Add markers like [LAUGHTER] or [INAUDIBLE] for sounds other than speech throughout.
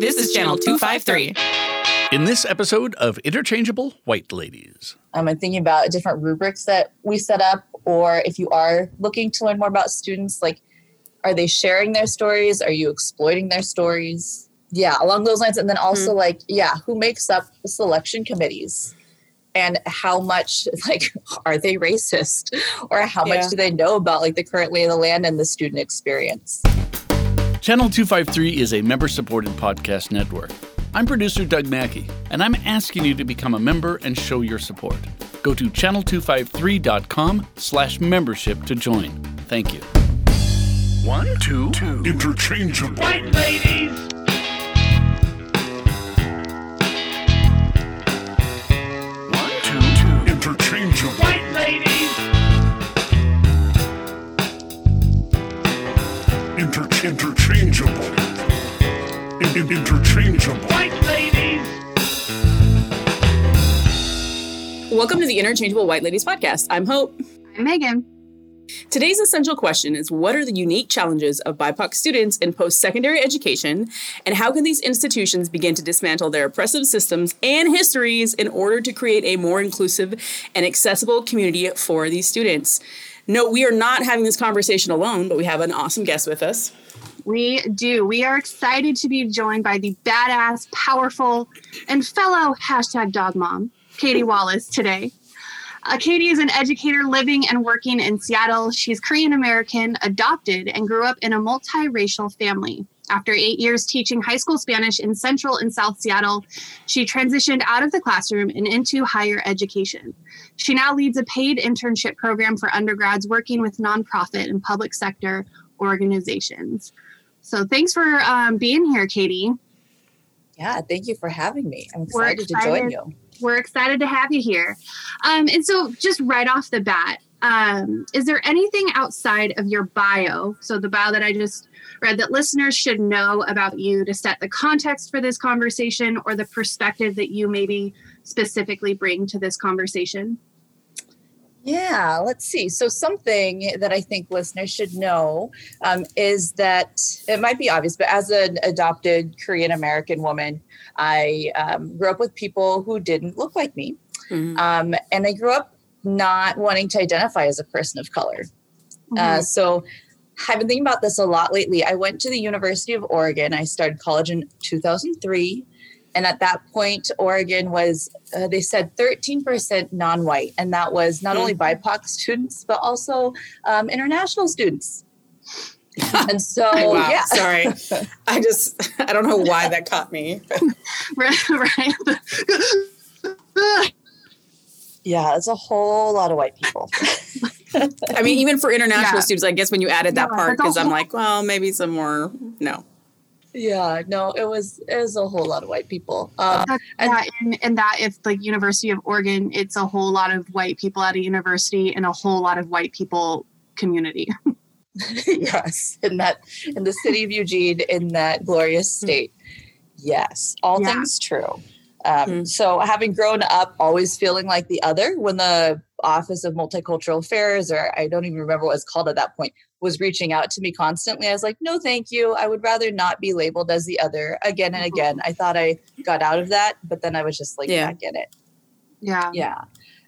This is Channel 253. In this episode of Interchangeable White Ladies. Um, I'm thinking about different rubrics that we set up, or if you are looking to learn more about students, like are they sharing their stories? Are you exploiting their stories? Yeah, along those lines. And then also, mm-hmm. like, yeah, who makes up the selection committees? And how much, [LAUGHS] like, are they racist? Or how much do they know about, like, the current lay of the land and the student experience? Channel 253 is a member supported podcast network. I'm producer Doug Mackey, and I'm asking you to become a member and show your support. Go to channel253.com slash membership to join. Thank you. One, two, two. Interchangeable. White ladies! Interchangeable. In- interchangeable. White ladies! Welcome to the Interchangeable White Ladies podcast. I'm Hope. I'm Megan. Today's essential question is What are the unique challenges of BIPOC students in post secondary education, and how can these institutions begin to dismantle their oppressive systems and histories in order to create a more inclusive and accessible community for these students? No, we are not having this conversation alone, but we have an awesome guest with us. We do. We are excited to be joined by the badass, powerful, and fellow hashtag dog mom, Katie Wallace, today. Uh, Katie is an educator living and working in Seattle. She's Korean American, adopted, and grew up in a multiracial family. After eight years teaching high school Spanish in Central and South Seattle, she transitioned out of the classroom and into higher education. She now leads a paid internship program for undergrads working with nonprofit and public sector organizations. So thanks for um, being here, Katie. Yeah, thank you for having me. I'm excited, excited to join you we're excited to have you here. Um, and so, just right off the bat, um, is there anything outside of your bio, so the bio that I just read, that listeners should know about you to set the context for this conversation or the perspective that you maybe specifically bring to this conversation? Yeah, let's see. So, something that I think listeners should know um, is that it might be obvious, but as an adopted Korean American woman, I um, grew up with people who didn't look like me. Mm-hmm. Um, and I grew up not wanting to identify as a person of color. Uh, mm-hmm. Uh, so, I've been thinking about this a lot lately. I went to the University of Oregon. I started college in 2003. And at that point, Oregon was, uh, they said 13% non white. And that was not only mm. BIPOC students, but also um, international students. [LAUGHS] And so, wow, yeah. [LAUGHS] Sorry. I just, I don't know why that caught me. [LAUGHS] right, right. yeah, it's a whole lot of white people. I mean, even for international yeah. students, I guess when you added that part, because I'm like, well, maybe some more. No yeah no it was it was a whole lot of white people. Um, and, yeah, and, and that if like university of oregon it's a whole lot of white people at a university and a whole lot of white people community. [LAUGHS] [LAUGHS] Yes in that in the city of eugene in that glorious hmm. state. Yes all yeah. things true. Um, mm so having grown up always feeling like the other when the office of multicultural affairs or i don't even remember what it was called at that point was reaching out to me constantly. I was like, no, thank you. I would rather not be labeled as the other again and again. Mm-hmm. I thought I got out of that, but then I was just like, yeah, I get it. Yeah. Yeah.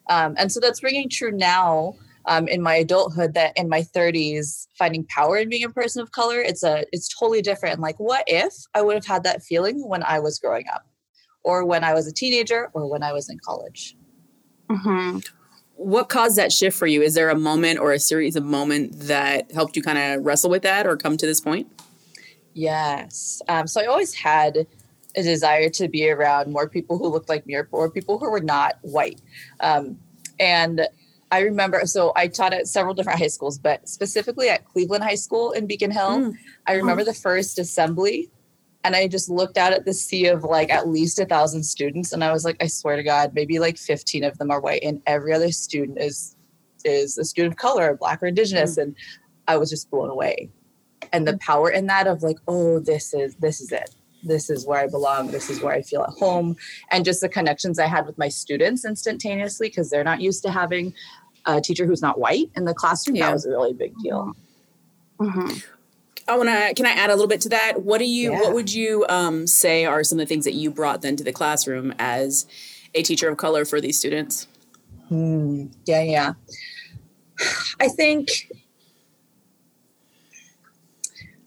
Um, and so that's ringing true now um, in my adulthood that in my 30s finding power in being a person of color it's a it's totally different like what if i would have had that feeling when i was growing up or when i was a teenager or when i was in college mm-hmm what caused that shift for you? Is there a moment or a series of moments that helped you kind of wrestle with that or come to this point? Yes. Um, so I always had a desire to be around more people who looked like me or, or people who were not white. Um, and I remember, so I taught at several different high schools, but specifically at Cleveland High School in Beacon Hill. Mm. I remember the first assembly and I just looked out at the sea of like at least a thousand students, and I was like, I swear to God, maybe like 15 of them are white, and every other student is is a student of color, black or indigenous, mm. and I was just blown away. And the power in that of like, oh, this is this is it. This is where I belong. This is where I feel at home. And just the connections I had with my students instantaneously because they're not used to having a teacher who's not white in the classroom. Yeah. That was a really big deal. Mm-hmm. I want to. Can I add a little bit to that? What do you? Yeah. What would you um, say are some of the things that you brought then to the classroom as a teacher of color for these students? Hmm. Yeah, yeah. I think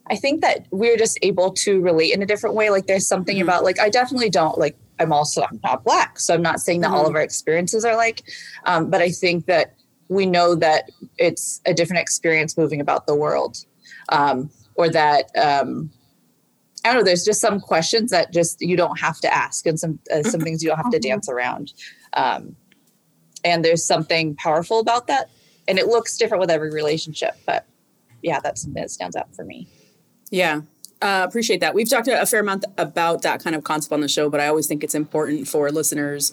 I think that we're just able to relate in a different way. Like there's something Mhm. about like I definitely don't like I'm also I'm not black, so I'm not saying that all Mhm. of our experiences are like, um, but I think that we know that it's a different experience moving about the world, um, or that um, I don't know. There's just some questions that just you don't have to ask, and some uh, some things you don't have to Mhm. dance around. Um, and there's something powerful about that, and it looks different with every relationship. But yeah, that's something that stands out for me. Yeah. Uh, appreciate that. We've talked a fair amount about that kind of concept on the show, but I always think it's important for listeners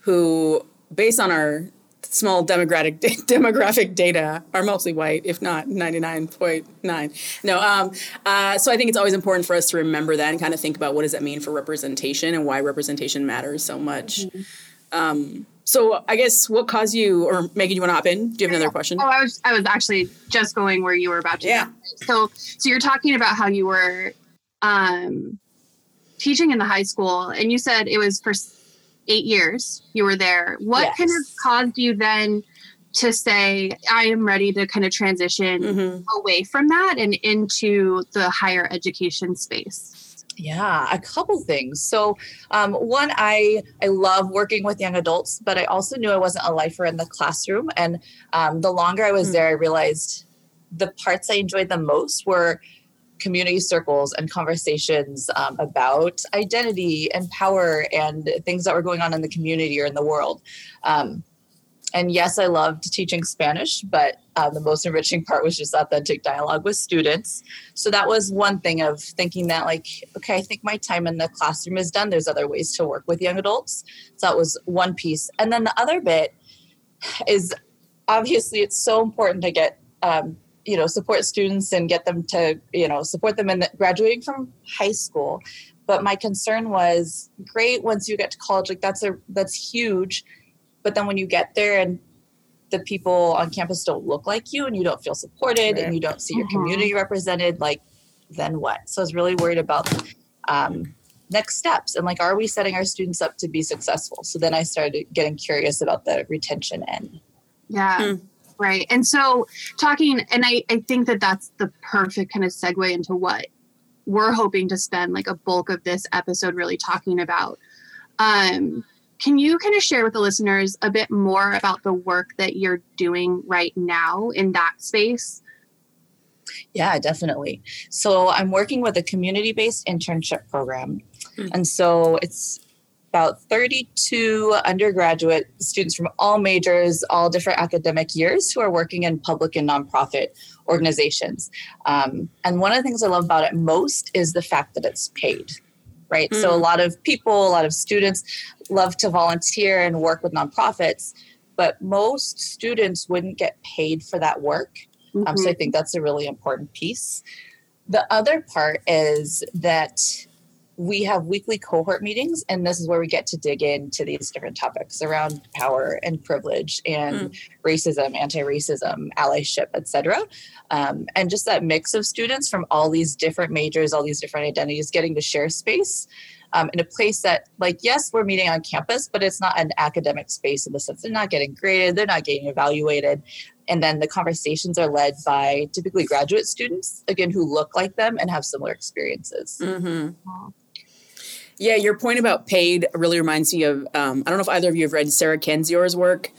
who, based on our small demographic [LAUGHS] demographic data, are mostly white, if not ninety nine point nine. No, um, uh, so I think it's always important for us to remember that and kind of think about what does that mean for representation and why representation matters so much. Um, so I guess what caused you, or Megan, you want to hop in? Do you have another question? Oh, I was I was actually just going where you were about to. Yeah. go. So so you're talking about how you were um, teaching in the high school, and you said it was for eight years you were there. What kind of caused you then to say I am ready to kind of transition Mhm. away from that and into the higher education space? Yeah, a couple things. So, um, one, I I love working with young adults, but I also knew I wasn't a lifer in the classroom. And um, the longer I was Hmm. there, I realized the parts I enjoyed the most were community circles and conversations um, about identity and power and things that were going on in the community or in the world. Um, and yes, I loved teaching Spanish, but uh, the most enriching part was just authentic dialogue with students. So that was one thing of thinking that, like, okay, I think my time in the classroom is done. There's other ways to work with young adults. So that was one piece. And then the other bit is obviously it's so important to get, um, you know, support students and get them to, you know, support them in the, graduating from high school. But my concern was great once you get to college, like that's a that's huge. But then when you get there and the people on campus don't look like you and you don't feel supported Right. and you don't see your Mhm. community represented, like then what? So I was really worried about um, next steps and like, are we setting our students up to be successful? So then I started getting curious about the retention end. Yeah. Hmm. Right. And so talking, and I, I think that that's the perfect kind of segue into what we're hoping to spend like a bulk of this episode really talking about. Um, can you kind of share with the listeners a bit more about the work that you're doing right now in that space? Yeah, definitely. So I'm working with a community based internship program. Mm. And so it's about 32 undergraduate students from all majors, all different academic years who are working in public and nonprofit organizations. Um, and one of the things I love about it most is the fact that it's paid. Right. So a Mm. lot of people, a lot of students love to volunteer and work with nonprofits, but most students wouldn't get paid for that work. Um, so I think that's a really important piece. The other part is that we have weekly cohort meetings, and this is where we get to dig into these different topics around power and privilege and racism, anti-racism, allyship, etc. Um, and just that mix of students from all these different majors, all these different identities, getting to share space um, in a place that, like, yes, we're meeting on campus, but it's not an academic space in the sense they're not getting graded, they're not getting evaluated. And then the conversations are led by typically graduate students, again, who look like them and have similar experiences. hmm Yeah, your point about paid really reminds me of um, I don't know if either of you have read Sarah Kendzior's work.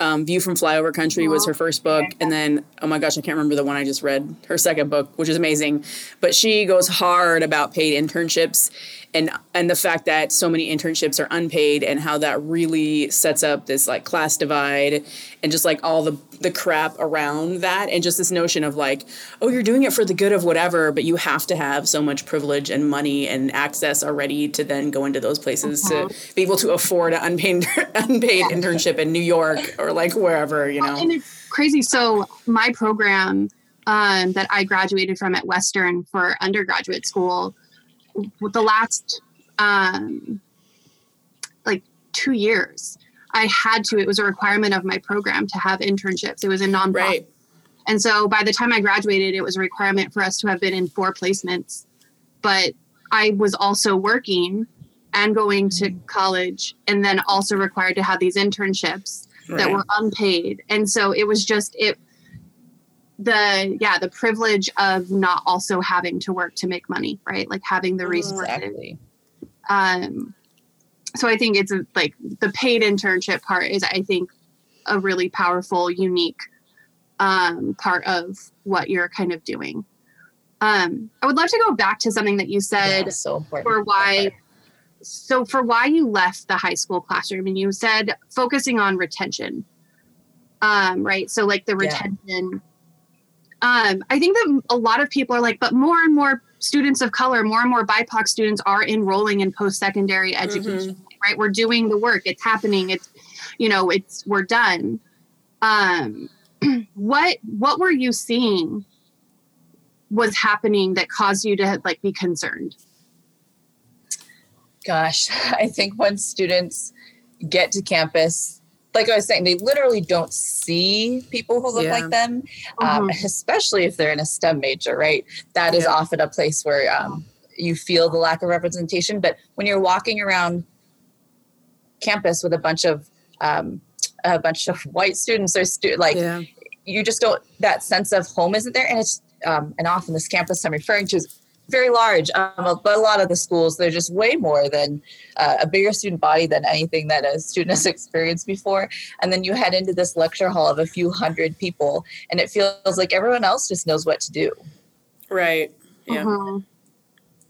Um, View from Flyover Country was her first book, and then oh my gosh, I can't remember the one I just read. Her second book, which is amazing, but she goes hard about paid internships and and the fact that so many internships are unpaid and how that really sets up this like class divide and just like all the the crap around that and just this notion of like oh you're doing it for the good of whatever but you have to have so much privilege and money and access already to then go into those places to be able to afford an unpaid [LAUGHS] unpaid internship in New York or like wherever you know? And it's crazy. So my program um, that I graduated from at Western for undergraduate school, the last um, like two years, I had to. It was a requirement of my program to have internships. It was a nonprofit. right And so by the time I graduated, it was a requirement for us to have been in four placements. But I was also working and going to college and then also required to have these internships right. that were unpaid. And so it was just it the yeah, the privilege of not also having to work to make money, right? Like having the resources. Exactly. Um so I think it's a, like the paid internship part is I think a really powerful, unique um, part of what you're kind of doing. Um, I would love to go back to something that you said yeah, so for why. So for why you left the high school classroom, and you said focusing on retention, um, right? So like the retention. Yeah. Um, I think that a lot of people are like, but more and more students of color, more and more BIPOC students are enrolling in post-secondary mm-hmm. education. Mm-hmm. Right, we're doing the work. It's happening. It's, you know, it's we're done. Um, [CLEARS THROAT] what what were you seeing was happening that caused you to like be concerned? Gosh, [LAUGHS] I think when students get to campus, like I was saying, they literally don't see people who look yeah. like them, um, mm-hmm. especially if they're in a STEM major, right? That is yeah. often a place where um, you feel the lack of representation. But when you're walking around campus with a bunch of um, a bunch of [LAUGHS] white students or stu- like yeah. you just don't that sense of home isn't there and it's um, and often this campus i'm referring to is very large um, but a lot of the schools they're just way more than uh, a bigger student body than anything that a student has [LAUGHS] experienced before and then you head into this lecture hall of a few hundred people and it feels like everyone else just knows what to do right yeah uh-huh.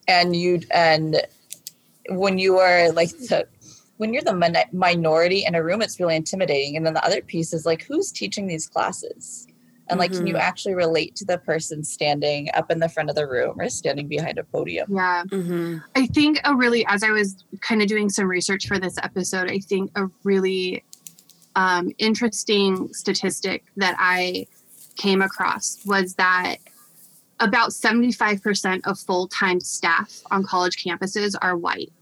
and you and when you are like the when you're the minority in a room, it's really intimidating. And then the other piece is like, who's teaching these classes? And like, mm-hmm. can you mm-hmm. actually relate to the person standing up in the front of the room or standing behind a podium? Yeah. Mm-hmm. I think a really, as I was kind of doing some research for this episode, I think a really um, interesting statistic that I came across was that about 75% of full time staff on college campuses are white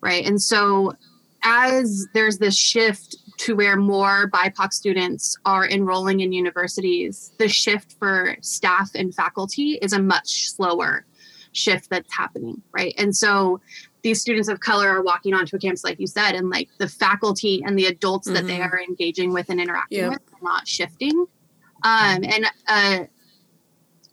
right? And so as there's this shift to where more BIPOC students are enrolling in universities, the shift for staff and faculty is a much slower shift that's happening, right? And so these students of color are walking onto a campus, like you said, and like the faculty and the adults mm-hmm. that they mm-hmm. are engaging with and interacting yeah. with are not shifting. Um, and uh,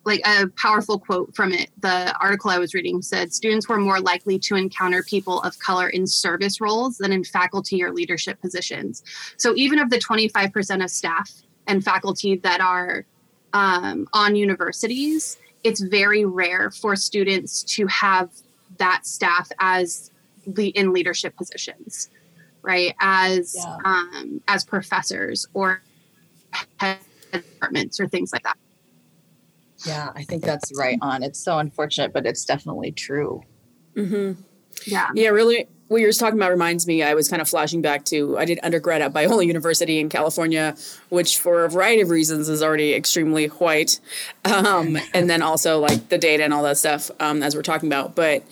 like a powerful quote from it. The article I was reading said students were more likely to encounter people of color in service roles than in faculty or leadership positions. So even of the 25% of staff and faculty that are um, on universities, it's very rare for students to have that staff as le- in leadership positions, right? As yeah. um, as professors or departments or things like that. Yeah, I think that's right on. It's so unfortunate, but it's definitely true. Mm-hmm. Yeah. Yeah, really. What you're talking about reminds me, I was kind of flashing back to I did undergrad at Biola [LAUGHS] University in California, which for a variety of reasons is already extremely white. Um, and then also like the data and all that stuff, um, as we're talking about. But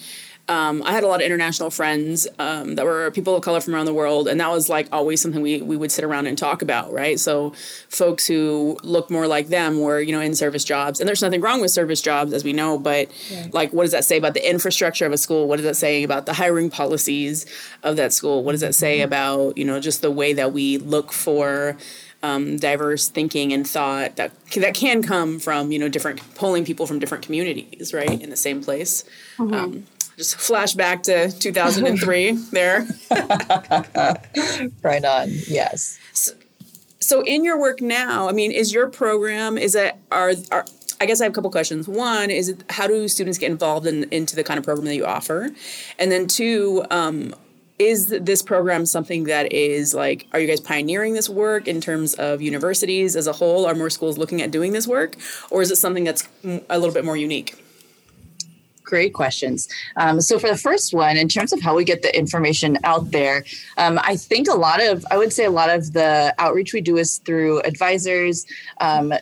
um, I had a lot of international friends um, that were people of color from around the world, and that was like always something we we would sit around and talk about, right? So, folks who looked more like them were, you know, in service jobs, and there's nothing wrong with service jobs, as we know, but like, what does that say about the infrastructure of a school? What does that say about the hiring policies of that school? What does that say mm-hmm. about, you know, just the way that we look for um, diverse thinking and thought that that can come from you know different pulling people from different communities, right, in the same place. Mm-hmm. Um, just flashback to 2003 there. [LAUGHS] right on. Yes. So, so, in your work now, I mean, is your program is it are are I guess I have a couple questions. One is it, how do students get involved in, into the kind of program that you offer, and then two, um, is this program something that is like are you guys pioneering this work in terms of universities as a whole? Are more schools looking at doing this work, or is it something that's a little bit more unique? Great questions. Um, so, for the first one, in terms of how we get the information out there, um, I think a lot of, I would say a lot of the outreach we do is through advisors. Um,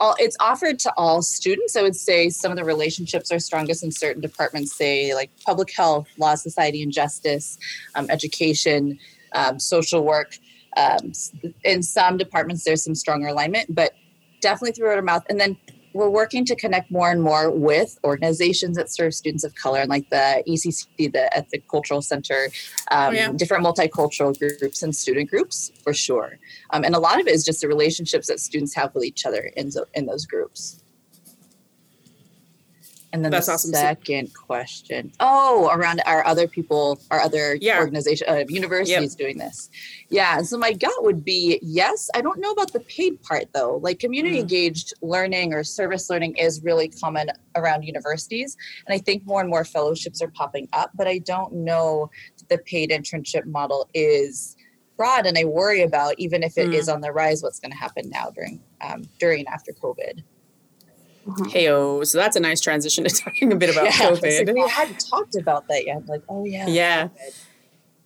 all, it's offered to all students. I would say some of the relationships are strongest in certain departments, say like public health, law, society, and justice, um, education, um, social work. Um, in some departments, there's some stronger alignment, but definitely through word of mouth. And then we're working to connect more and more with organizations that serve students of color, and like the ECC, the Ethnic Cultural Center, um, oh, yeah. different multicultural groups and student groups for sure. Um, and a lot of it is just the relationships that students have with each other in, in those groups. And then That's the awesome. second question. Oh, around our other people, our other yeah. organization, uh, universities yep. doing this. Yeah. So my gut would be yes. I don't know about the paid part though. Like community mm. engaged learning or service learning is really common around universities. And I think more and more fellowships are popping up, but I don't know the paid internship model is broad. And I worry about, even if it mm. is on the rise, what's going to happen now during, um, during and after COVID. Mm-hmm. Heyo. So that's a nice transition to [LAUGHS] talking a bit about yeah, COVID. Like we hadn't talked about that yet. Like, oh yeah. Yeah.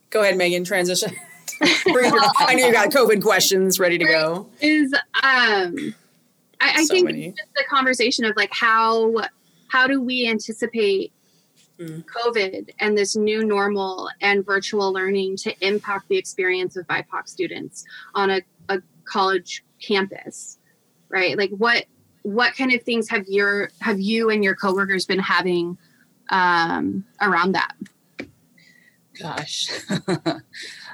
Go ahead, Megan. Transition. [LAUGHS] I know you got COVID questions ready to go. Is um, I, I so think just the conversation of like how how do we anticipate mm. COVID and this new normal and virtual learning to impact the experience of BIPOC students on a, a college campus, right? Like what what kind of things have your have you and your coworkers been having um, around that? Gosh. [LAUGHS]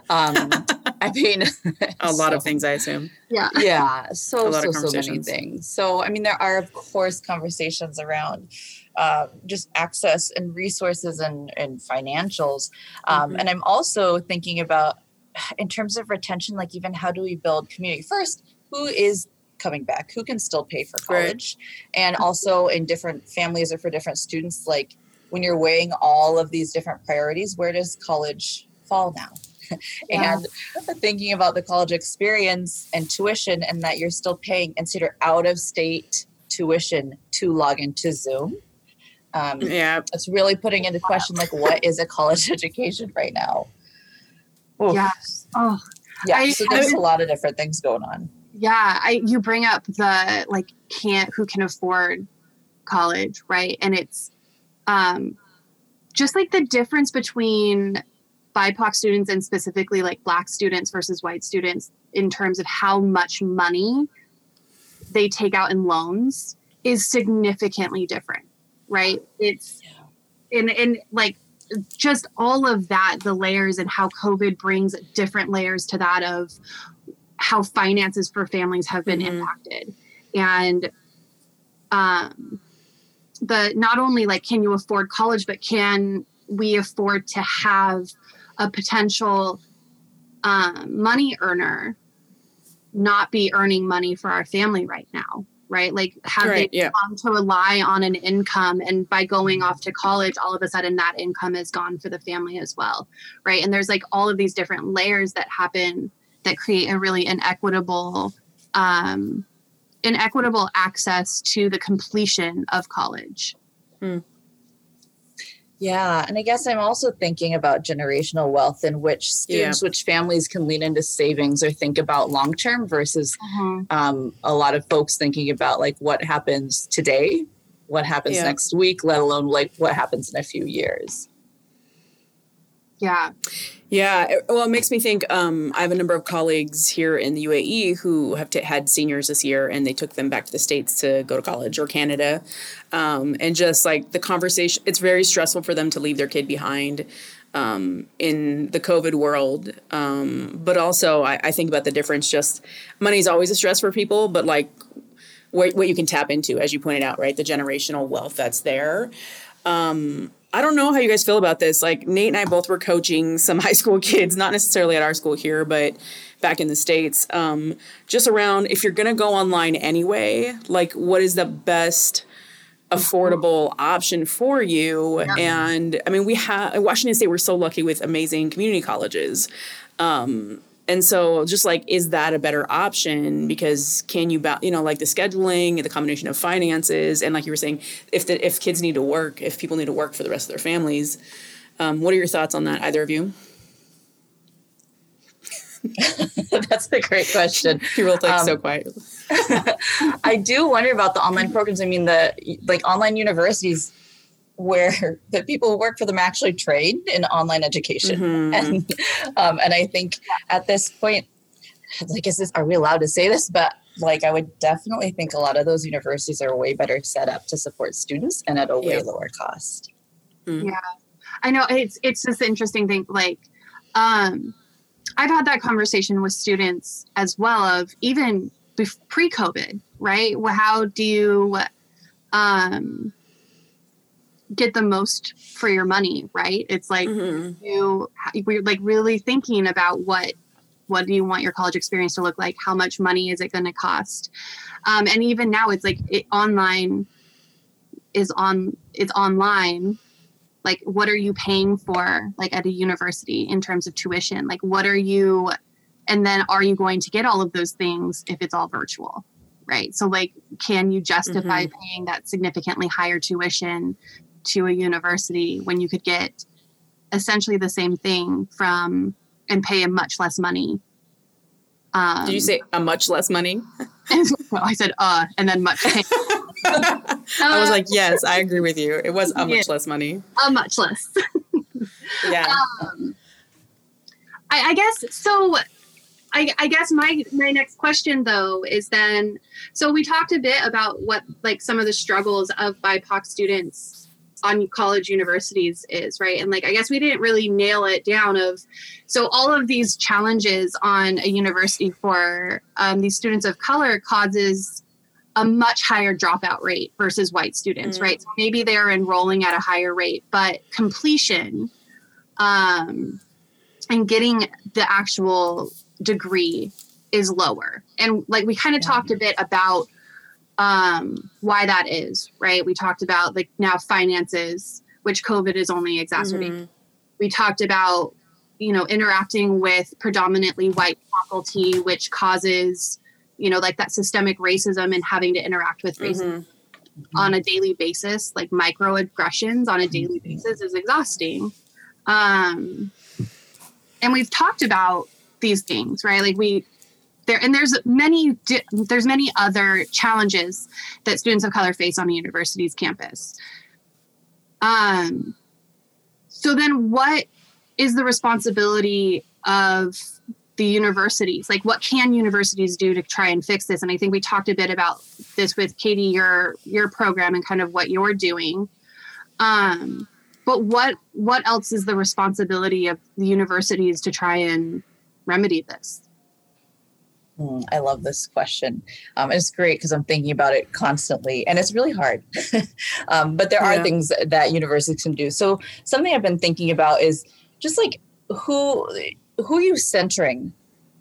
um, I mean, [LAUGHS] a lot so, of things, I assume. Yeah. Yeah. [LAUGHS] So, so, so many things. So, I mean, there are, of course, conversations around uh, just access and resources and, and financials. Um, mm-hmm. And I'm also thinking about, [SIGHS] in terms of retention, like even how do we build community? First, who is coming back who can still pay for college right. and also in different families or for different students like when you're weighing all of these different priorities where does college fall now [LAUGHS] yeah. and thinking about the college experience and tuition and that you're still paying and consider out of state tuition to log into zoom um, yeah it's really putting into question like what is a college [LAUGHS] education right now Oof. yes oh yeah I, so there's I, a lot of different things going on yeah i you bring up the like can't who can afford college right and it's um just like the difference between bipoc students and specifically like black students versus white students in terms of how much money they take out in loans is significantly different right it's yeah. and and like just all of that the layers and how covid brings different layers to that of how finances for families have been mm-hmm. impacted and um the not only like can you afford college but can we afford to have a potential um, money earner not be earning money for our family right now right like have right, they yeah. come to rely on an income and by going off to college all of a sudden that income is gone for the family as well right and there's like all of these different layers that happen that create a really inequitable um, inequitable access to the completion of college. Hmm. Yeah, and I guess I'm also thinking about generational wealth in which students, yeah. which families can lean into savings or think about long term versus uh-huh. um, a lot of folks thinking about like what happens today, what happens yeah. next week, let alone like what happens in a few years. Yeah. Yeah, well, it makes me think. Um, I have a number of colleagues here in the UAE who have t- had seniors this year, and they took them back to the states to go to college or Canada, um, and just like the conversation, it's very stressful for them to leave their kid behind um, in the COVID world. Um, but also, I, I think about the difference. Just money is always a stress for people, but like what, what you can tap into, as you pointed out, right? The generational wealth that's there. Um, I don't know how you guys feel about this. Like Nate and I both were coaching some [LAUGHS] high school kids, not necessarily at our school here, but back in the states. Um, just around if you're gonna go online anyway, like what is the best affordable option for you? Yeah. And I mean, we have Washington State. We're so lucky with amazing community colleges. Um, and so just like is that a better option? Because can you you know like the scheduling the combination of finances and like you were saying if the if kids need to work if people need to work for the rest of their families um, what are your thoughts on that either of you? [LAUGHS] That's a great question. [LAUGHS] People like um, so quiet. [LAUGHS] I do wonder about the online programs. I mean the like online universities where [LAUGHS] the people who work for them actually trained in online education. Mm-hmm. [LAUGHS] And um, and I think at this point, like, is this are we allowed to say this? But like I would definitely think a lot of those universities are way better set up to support students and at a way Yeah. lower cost. Yeah. I know it's it's this interesting thing like um I've had that conversation with students as well of even bef- pre-COVID, right? Well, how do you um get the most for your money, right? It's like Mhm. you we're like really thinking about what what do you want your college experience to look like? How much money is it going to cost? Um, and even now it's like it, online is on it's online. Like what are you paying for like at a university in terms of tuition? Like what are you and then are you going to get all of those things if it's all virtual right? So like can you justify paying that significantly higher tuition to a university when you could get essentially the same thing from and pay a much less money um, Did you say a much less money? [LAUGHS] well, I said uh and then much pay. [LAUGHS] I was Uh, like, yes, I agree with you. It was a much Yeah. less money. a much less [LAUGHS] Yeah. um, I, I guess so. I, I guess my my next question though is then so we talked a bit about what like some of the struggles of BIPOC students on college universities is right and like I guess we didn't really nail it down of so all of these challenges on a university for um, these students of color causes a much higher dropout rate versus white students Mm. right so maybe they're enrolling at a higher rate but completion um, and getting the actual degree is lower. And like we kind of talked a bit about um, why that is, right? We talked about like now finances, which COVID is only exacerbating. Mhm. We talked about you know interacting with predominantly white faculty, which causes you know like that systemic racism and having to interact with racism Mhm. on a daily basis, like microaggressions on a daily basis is exhausting. Um, and we've talked about these things, right? Like we there, and there's many there's many other challenges that students of color face on a university's campus. Um, so then, what is the responsibility of the universities? Like what can universities do to try and fix this? And i think we talked a bit about this with katie your your program and kind of what you're doing. Um but what what else is the responsibility of the universities to try and remedy this Hmm, I love this question. Um, it's great because I'm thinking about it constantly, and it's really hard. [LAUGHS] um, but there Yeah. are things that universities can do. So something I've been thinking about is just like who who are you centering?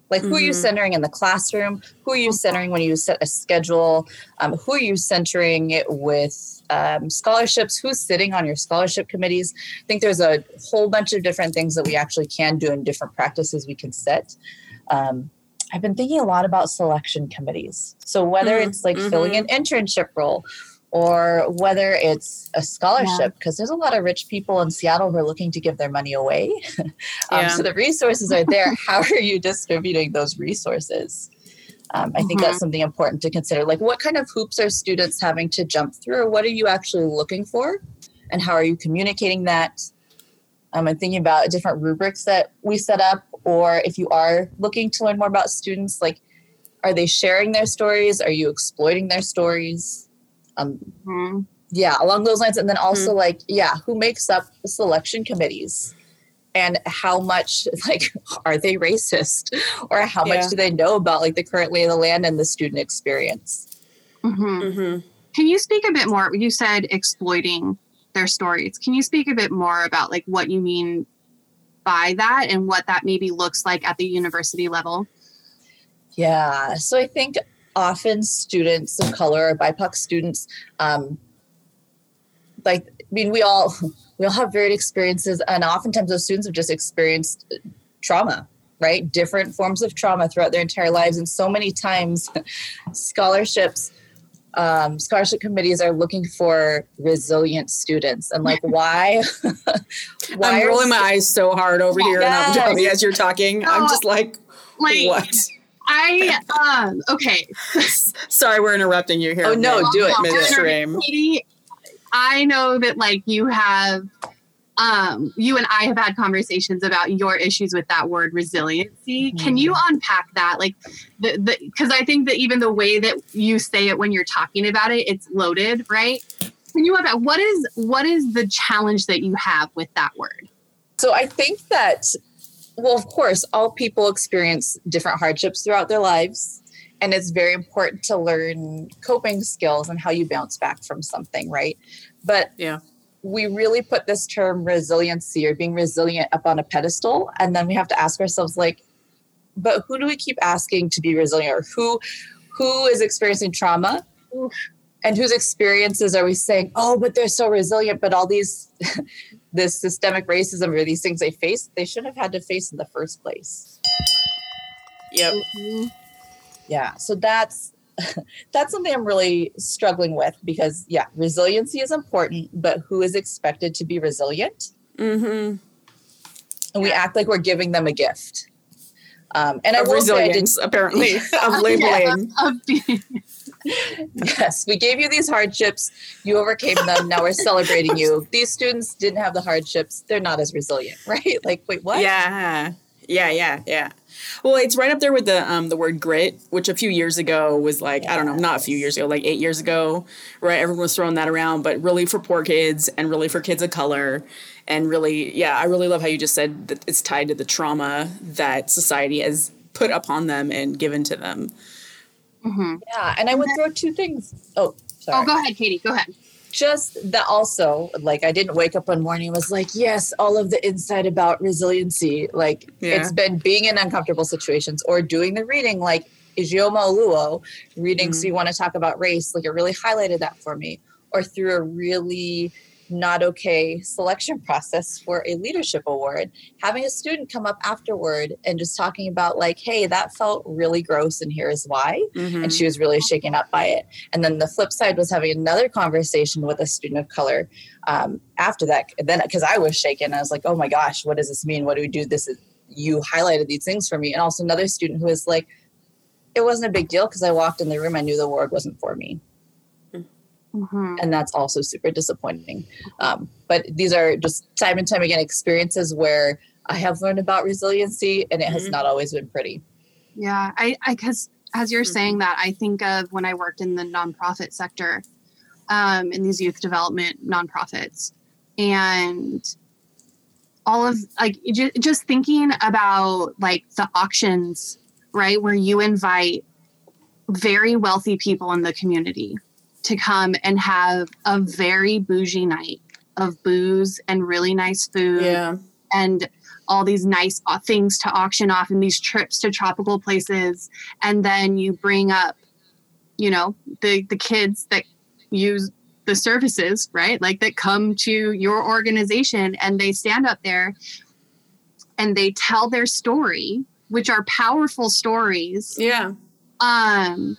Like who are you Mhm. centering in the classroom? Who are you centering when you set a schedule? Um, who are you centering it with um, scholarships? Who's sitting on your scholarship committees? I think there's a whole bunch of different things that we actually can do and different practices we can set. Um, I've been thinking a lot about selection committees. So whether Mm, it's like filling an internship role or whether it's a scholarship, because there's a lot of rich people in Seattle who are looking to give their money away. [LAUGHS] um, Yeah. So the resources are there. [LAUGHS] How are you distributing those resources? Um, I think that's something important to consider. Like, what kind of hoops are students having to jump through? What are you actually looking for? And how are you communicating that? Um, I'm thinking about different rubrics that we set up, or if you are looking to learn more about students, like, are they sharing their stories? Are you exploiting their stories? Um, Hmm. yeah, along those lines. And then also, like, yeah, who makes up the selection committees? And how much, [LAUGHS] like, are they racist? Or how Yeah. much do they know about, like, the current lay of the land and the student experience? Mhm. Mhm. Can you speak a bit more? You said exploiting their stories. Can you speak a bit more about like what you mean by that and what that maybe looks like at the university level? Yeah. So I think often students of color or BIPOC students, um, like, I mean, we all we all have varied experiences, and oftentimes those students have just experienced trauma, right? Different forms of trauma throughout their entire lives, and so many times, [LAUGHS] scholarships. Um, scholarship committees are looking for resilient students, and like, why? [LAUGHS] [LAUGHS] why I'm are rolling my eyes so hard over here in Abu Yes. Dhabi as you're talking. I'm just like, Like what? I [LAUGHS] um okay. Sorry, we're interrupting you here. Oh, no, mid- do it. Midstream. Katie, I know that like you have um, you and I have had conversations about your issues with that word resiliency. Mm-hmm. Can you unpack that? Like, the the because I think that even the way that you say it when you're talking about it, it's loaded, right? Can you unpack what is what is the challenge that you have with that word? So I think that, well, of course, all people experience different hardships throughout their lives. And it's very important to learn coping skills and how you bounce back from something, right? But yeah we really put this term resiliency or being resilient up on a pedestal. And then we have to ask ourselves like but who do we keep asking to be resilient? Or who who is experiencing trauma? And whose experiences are we saying oh but they're so resilient but all these [LAUGHS] this systemic racism or these things they face they shouldn't have had to face in the first place. Yep. Mm-hmm. yeah. So that's [LAUGHS] that's something I'm really struggling with because, yeah, resiliency is important, but who is expected to be resilient? Mm-hmm. And we act like we're giving them a gift. Um, and of I will resilience, say I apparently, [LAUGHS] of labeling. Yeah, of being, yes, we gave you these hardships. You overcame them. Now we're celebrating you. [LAUGHS] These students didn't have the hardships. They're not as resilient, right? Like, wait, what? Yeah, yeah, yeah, yeah. Well, it's right up there with the um, the word grit, which a few years ago was like yes. I don't know, not a few years ago, like eight years ago, right? Everyone was throwing that around, but really for poor kids and really for kids of color, and really, yeah, I really love how you just said that it's tied to the trauma that society has put upon them and given to them. Mm-hmm. Yeah, and I would throw two things. Oh, sorry. Oh, go ahead, Katie. Go ahead just that also like i didn't wake up one morning was like yes all of the insight about resiliency like yeah. it's been being in uncomfortable situations or doing the reading like ijeoma oluo reading mm-hmm. so you want to talk about race like it really highlighted that for me or through a really not okay selection [LAUGHS] process for a leadership award having a student come up afterward and just talking about like hey that felt really gross and here's why mm-hmm. and she was really shaken up by it. And then the flip side was having another conversation with a student of color um, after that then because i was shaken. I was like oh my gosh what does this mean? What do we do? This is you highlighted these things for me. And also another student who was like it wasn't a big deal because i walked in the room i knew the award wasn't for me Mm-hmm. And that's also super disappointing. Um, but these are just time and time again experiences where I have learned about resiliency and it mm-hmm. has not always been pretty. Yeah, I, because as you're mm-hmm. saying that, I think of when I worked in the nonprofit sector, um, in these youth development nonprofits, and all of like j- just thinking about like the auctions, right, where you invite very wealthy people in the community to come and have a very bougie night of booze and really nice food yeah. and all these nice things to auction off and these trips to tropical places. And then you bring up you know the the kids that use the services right? Like that come to your organization and they stand up there and they tell their story which are powerful stories. Yeah. Um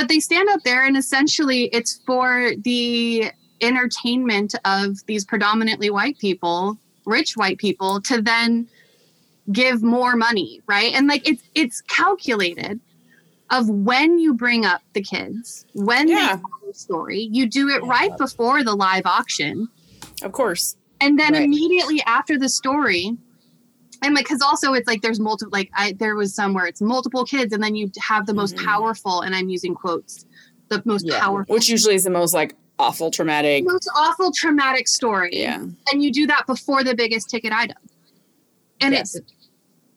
but they stand up there and essentially it's for the entertainment of these predominantly white people rich white people to then give more money right and like it's it's calculated of when you bring up the kids when yeah. they tell the story you do it yeah. right before the live auction of course and then right. immediately after the story and like because also it's like there's multiple like i there was some where it's multiple kids and then you have the most mm-hmm. powerful and i'm using quotes the most yeah. powerful which usually is the most like awful traumatic most awful traumatic story yeah and you do that before the biggest ticket item and yes. it's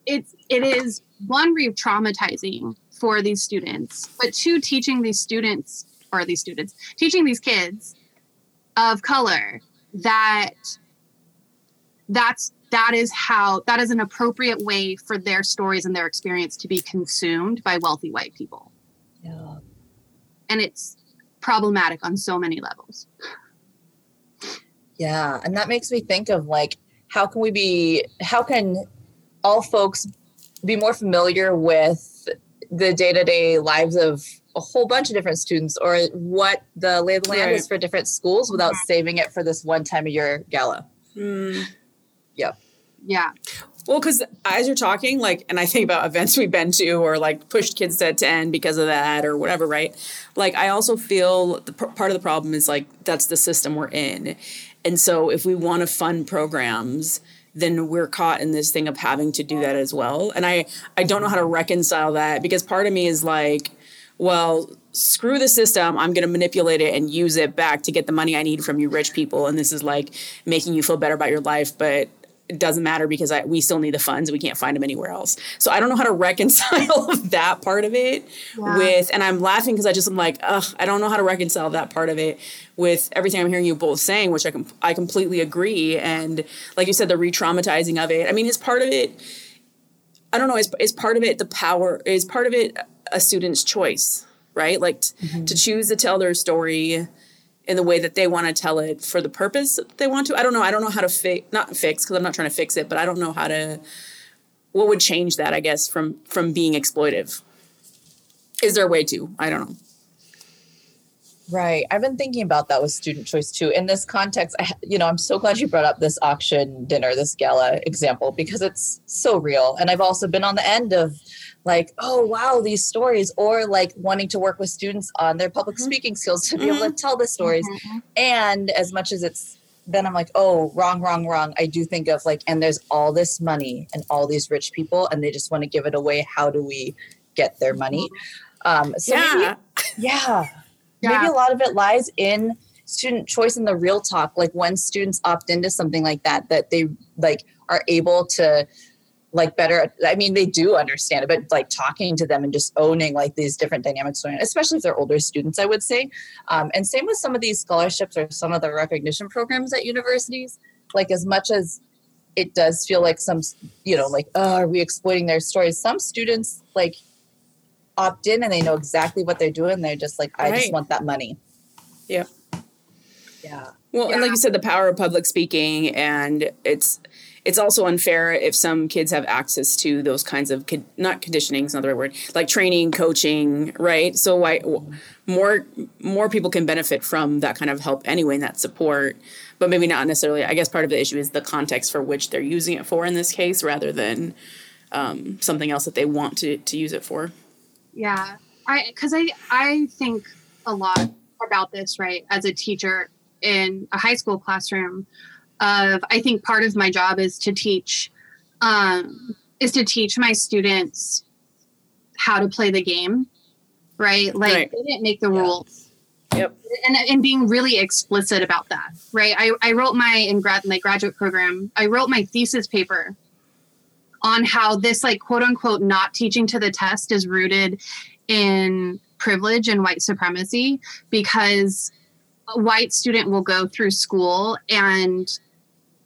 it's it is one re-traumatizing for these students but two teaching these students or these students teaching these kids of color that that's that is how that is an appropriate way for their stories and their experience to be consumed by wealthy white people. Yeah. And it's problematic on so many levels. Yeah, and that makes me think of like how can we be how can all folks be more familiar with the day-to-day lives of a whole bunch of different students or what the lay of the land right. is for different schools without mm-hmm. saving it for this one time a year gala. Mm. Yep. Yeah. Well, because as you're talking, like, and I think about events we've been to or like pushed kids to, to end because of that or whatever, right? Like, I also feel the part of the problem is like that's the system we're in. And so if we want to fund programs, then we're caught in this thing of having to do that as well. And I I don't know how to reconcile that because part of me is like, well, screw the system. I'm going to manipulate it and use it back to get the money I need from you rich people and this is like making you feel better about your life, but it doesn't matter because I, we still need the funds. We can't find them anywhere else. So I don't know how to [LAUGHS] reconcile [LAUGHS] that part of it yeah. with, and I'm laughing because I just am like, ugh, I don't know how to reconcile that part of it with everything I'm hearing you both saying, which I com- I completely agree. And like you said, the re-traumatizing of it. I mean, is part of it. I don't know. Is is part of it the power? Is part of it a student's choice? Right, like t- mm-hmm. to choose to tell their story in the way that they want to tell it for the purpose they want to. I don't know. I don't know how to fix not fix because I'm not trying to fix it, but I don't know how to what would change that, I guess, from from being exploitive. Is there a way to? I don't know. Right. I've been thinking about that with student choice too. In this context, I, you know, I'm so glad you brought up this auction dinner, this gala example, because it's so real. And I've also been on the end of like, oh, wow, these stories, or like wanting to work with students on their public mm-hmm. speaking skills to be mm-hmm. able to tell the stories. Mm-hmm. And as much as it's then I'm like, oh, wrong, wrong, wrong. I do think of like, and there's all this money and all these rich people, and they just want to give it away. How do we get their money? Mm-hmm. Um, so yeah. Maybe, yeah, yeah, maybe a lot of it lies in student choice and the real talk. Like when students opt into something like that, that they like are able to like better i mean they do understand it but like talking to them and just owning like these different dynamics especially if they're older students i would say. Um, and same with some of these scholarships or some of the recognition programs at universities. Like as much as it does feel like some you know like oh are we exploiting their stories? Some students like opt in and they know exactly what they're doing. They're just like i right. just want that money. Yeah yeah. Well yeah. and like you said the power of public speaking and it's it's also unfair if some kids have access to those kinds of not conditioning is not the right word like training coaching right? So why more more people can benefit from that kind of help anyway and that support but maybe not necessarily. I guess part of the issue is the context for which they're using it for in this case rather than um, something else that they want to to use it for. Yeah. I because i i think a lot about this right as a teacher in a high school classroom of I think part of my job is to teach um, is to teach my students how to play the game, right? Like right. they didn't make the yeah. rules. Yep. And, and being really explicit about that, right? I, I wrote my in grad my graduate program, I wrote my thesis paper on how this like quote unquote not teaching to the test is rooted in privilege and white supremacy because a white student will go through school and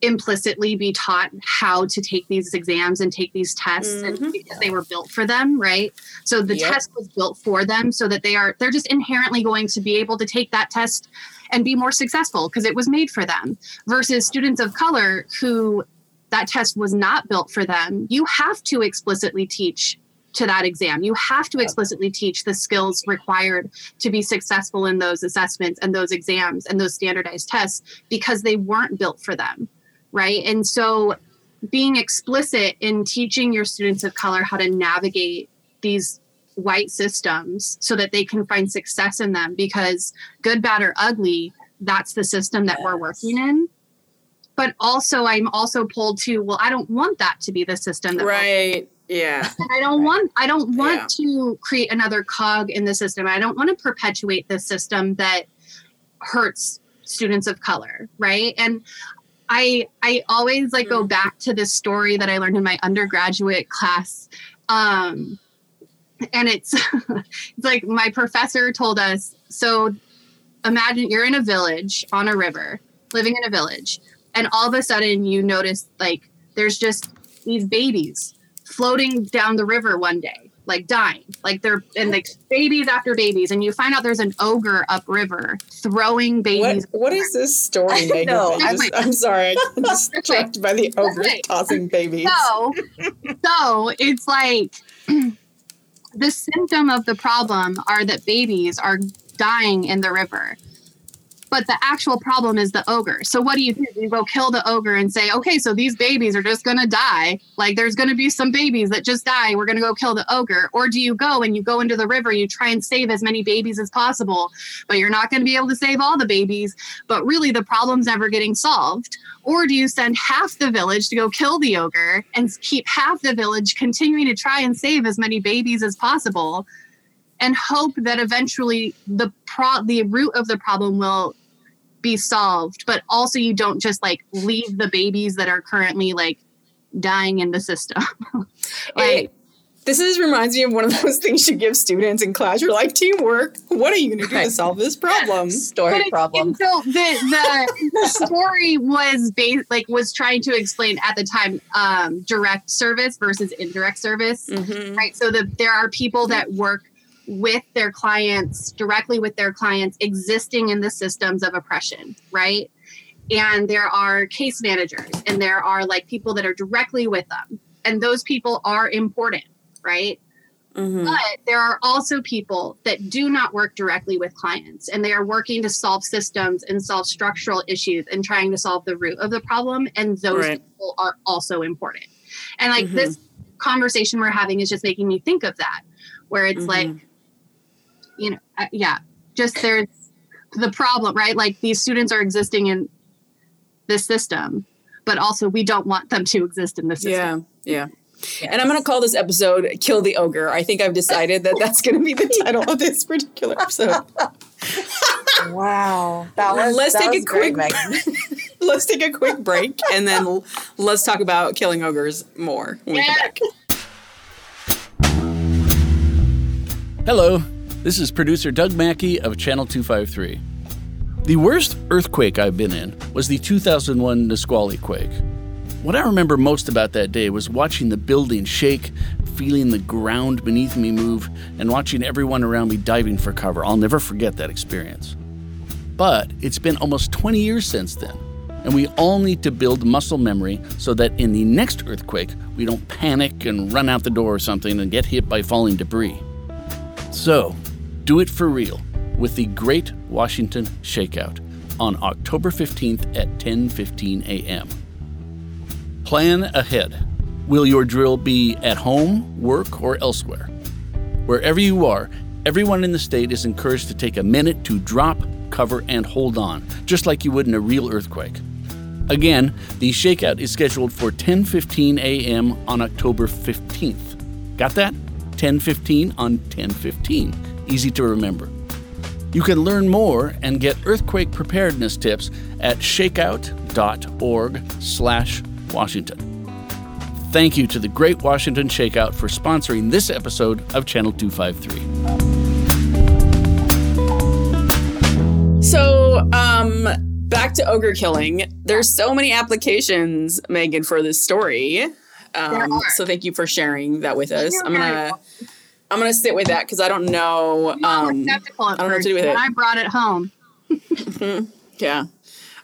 implicitly be taught how to take these exams and take these tests mm-hmm. and because they were built for them right so the yep. test was built for them so that they are they're just inherently going to be able to take that test and be more successful because it was made for them versus students of color who that test was not built for them you have to explicitly teach to that exam. You have to explicitly teach the skills required to be successful in those assessments and those exams and those standardized tests because they weren't built for them right? And so being explicit in teaching your students of color how to navigate these white systems so that they can find success in them because good, bad, or ugly, that's the system that yes. we're working in. But also, I'm also pulled to, well, I don't want that to be the system that right. Yeah. [LAUGHS] And I don't right. want I don't want yeah. to create another cog in the system. I don't want to perpetuate the system that hurts students of color, right? And I I always like go mm. back to this story that I learned in my undergraduate class. Um, and it's [LAUGHS] it's like my professor told us so imagine you're in a village on a river living in a village and all of a sudden you notice like there's just these babies floating down the river one day like dying, like they're and like babies after babies, and you find out there's an ogre upriver throwing babies. What, what is this story, [LAUGHS] no, I'm, just, I'm, sorry, I'm distracted [LAUGHS] by the ogre tossing [LAUGHS] babies. So, so it's like [CLEARS THROAT] the symptom of the problem are that babies are dying in the river. But the actual problem is the ogre. So what do you do? You go kill the ogre and say, okay, so these babies are just gonna die. Like there's gonna be some babies that just die. We're gonna go kill the ogre. Or do you go and you go into the river, and you try and save as many babies as possible, but you're not gonna be able to save all the babies, but really the problem's never getting solved. Or do you send half the village to go kill the ogre and keep half the village continuing to try and save as many babies as possible? and hope that eventually the pro the root of the problem will be solved but also you don't just like leave the babies that are currently like dying in the system [LAUGHS] like this is reminds me of one of those things you give students in class. You're like teamwork. What are you going to do Right. to solve this problem? Story But problem. and so the the, the [LAUGHS] story was based like was trying to explain at the time um, direct service versus indirect service Mhm. right so the, there are people that work with their clients directly with their clients existing in the systems of oppression right and there are case managers and there are like people that are directly with them and those people are important right Mhm. but there are also people that do not work directly with clients and they are working to solve systems and solve structural issues and trying to solve the root of the problem. And those Right. people are also important. And like Mhm. this conversation we're having is just making me think of that, where it's Mhm. like, you know, uh, yeah, just there's the problem, right? Like these students are existing in this system, but also we don't want them to exist in the system. Yeah, yeah. And I'm going to call this episode "Kill the Ogre." I think I've decided that that's going to be the [LAUGHS] title of this particular episode. [LAUGHS] Wow. That was Let's that take a was great, quick- Megan. [LAUGHS] Let's take a quick break and then let's talk about killing ogres more when we come back. Hello, this is producer Doug Mackey of Channel 253. The worst earthquake I've been in was the 2001 Nisqually quake. What I remember most about that day was watching the building shake, feeling the ground beneath me move, and watching everyone around me diving for cover. I'll never forget that experience. But it's been almost 20 years since then, and we all need to build muscle memory so that in the next earthquake, we don't panic and run out the door or something and get hit by falling debris. So, do it for real with the Great Washington Shakeout on October 15th at 10:15 a.m. Plan ahead. Will your drill be at home, work, or elsewhere? Wherever you are, everyone in the state is encouraged to take a minute to drop, cover, and hold on, just like you would in a real earthquake. Again, the shakeout is scheduled for 10:15 a.m. on October 15th. Got that? 10:15 on 10:15. Easy to remember. You can learn more and get earthquake preparedness tips at shakeout.org/washington. Thank you to the Great Washington Shakeout for sponsoring this episode of Channel 253. So, um, back to ogre killing. There's so many applications, Megan, for this story. Um, so thank you for sharing that with us. I'm gonna I'm gonna sit with that because I don't know. Um, skeptical I don't know what to do with it. I brought it home. yeah,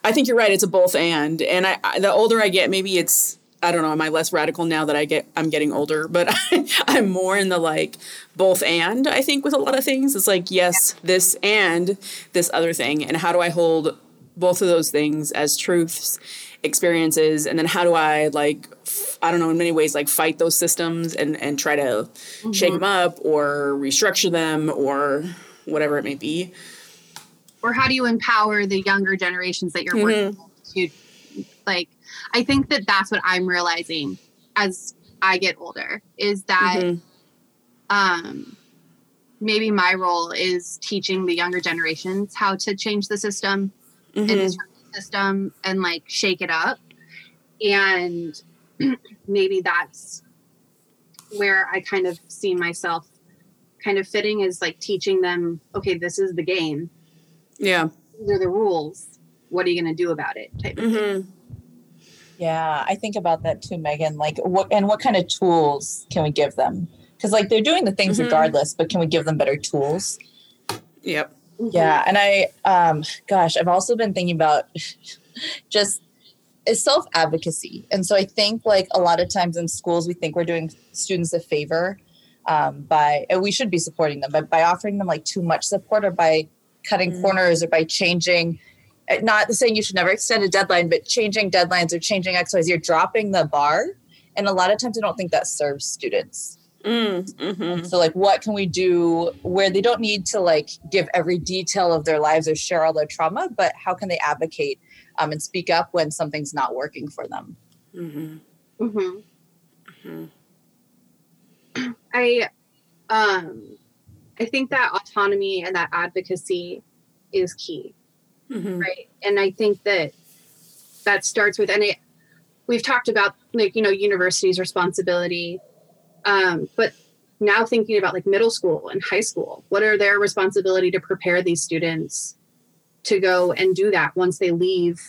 I think you're right. It's a both and, and I, I the older I get, maybe it's I don't know. Am I less radical now that I get I'm getting older? [LAUGHS] But I, [LAUGHS] I'm more in the like both and. I think with a lot of things, it's like yes, this and this other thing, and how do I hold both of those things as truths, experiences, and then how do I like I don't know in many ways like fight those systems and and try to shake them up or restructure them or whatever it may be. or how do you empower the younger generations that you're Mm-hmm. working with to like i think that that's what i'm realizing as i get older is that Mhm. um maybe my role is teaching the younger generations how to change the system and Mhm. disrupt the system and like shake it up and [CLEARS THROAT] maybe that's where i kind of see myself kind of fitting is like teaching them okay this is the game Yeah. these are the rules. What are you going to do about it? Type of thing. hmm Yeah, I think about that too, Megan. Like, what and what kind of tools can we give them? Because like they're doing the things Mhm. regardless, but can we give them better tools? Yep. Yeah, and I, um, gosh, I've also been thinking about [LAUGHS] just self advocacy, and so I think like a lot of times in schools we think we're doing students a favor um, by, and we should be supporting them, but by offering them like too much support or by cutting Mhm. corners or by changing eh, not saying you should never extend a deadline, but changing deadlines or changing XYZ, you're dropping the bar. And a lot of times I don't think that serves students. Mm, mhm. So like what can we do where they don't need to like give every detail of their lives or share all their trauma, but how can they advocate um, and speak up when something's not working for them? Mm-hmm. Mm-hmm. Hmm. I um I think that autonomy and that advocacy is key, Mhm. right? And I think that that starts with and it we've talked about like you know universities responsibility um but now thinking about like middle school and high school what are their responsibility to prepare these students to go and do that once they leave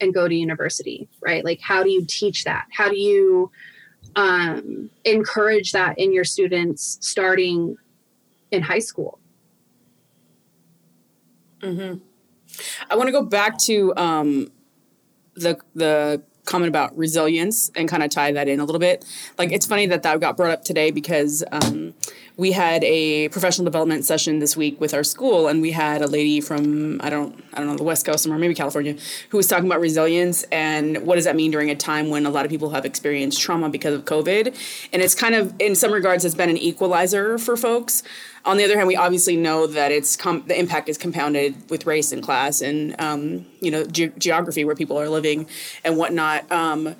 and go to university right? Like how do you teach that? How do you um, encourage that in your students starting in high school? Hmm I want to go back to um, the the comment about resilience and kind of tie that in a little bit. Like it's funny that that got brought up today because um, we had a professional development session this week with our school, and we had a lady from I don't I don't know the West Coast somewhere, maybe California, who was talking about resilience and what does that mean during a time when a lot of people have experienced trauma because of COVID, and it's kind of in some regards has been an equalizer for folks. On the other hand, we obviously know that it's com- the impact is compounded with race and class and um, you know ge- geography where people are living and whatnot. Um,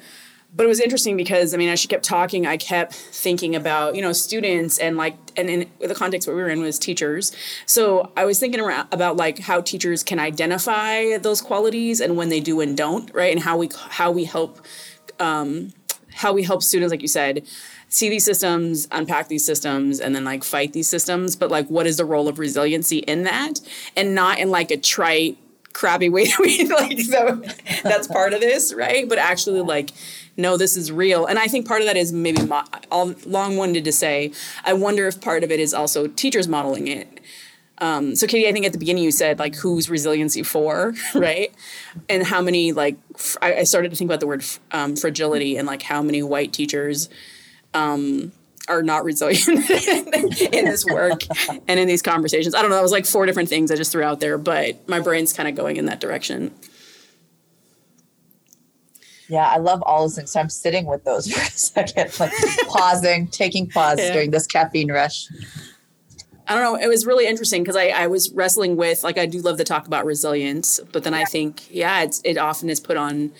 but it was interesting because I mean, as she kept talking, I kept thinking about you know students and like and in the context what we were in was teachers. So I was thinking around about like how teachers can identify those qualities and when they do and don't, right? And how we how we help um, how we help students, like you said, see these systems, unpack these systems, and then like fight these systems. But like, what is the role of resiliency in that, and not in like a trite, crappy way [LAUGHS] that we like. So that's part of this, right? But actually, like, no, this is real. And I think part of that is maybe mo- all long winded to say. I wonder if part of it is also teachers modeling it. Um, so Katie, I think at the beginning you said like who's resiliency for, [LAUGHS] right? and how many like I started to think about the word um, fragility and like how many white teachers um, are not resilient [LAUGHS] in this work and in these conversations. I don't know. That was like four different things I just threw out there, but my brain's kind of going in that direction. Yeah, I love all those things. So I'm sitting with those [LAUGHS] for a second, like pausing, taking pause Yeah. during this caffeine rush. I don't know. It was really interesting because I, I was wrestling with like I do love to talk about resilience, but then I think yeah, it's it often is put on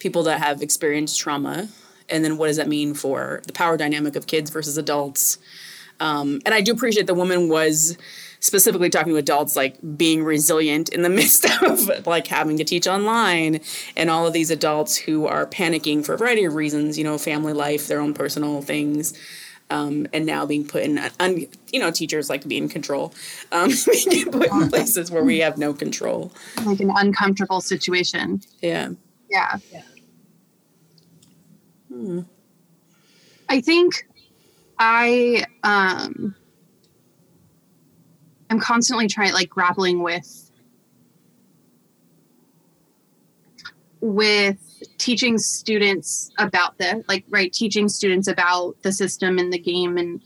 people that have experienced trauma, and then what does that mean for the power dynamic of kids versus adults? Um, and I do appreciate the woman was specifically talking to adults like being resilient in the [LAUGHS] midst of like having to teach online and all of these adults who are panicking for a variety of reasons, you know, family life, their own personal things um, and now being put in, un, you know, teachers like to be in control, um, [LAUGHS] being put in places where we have no control. like an uncomfortable situation Yeah. yeah Hmm. i think i um i'm constantly trying like grappling with with teaching students about the like right teaching students about the system and the game and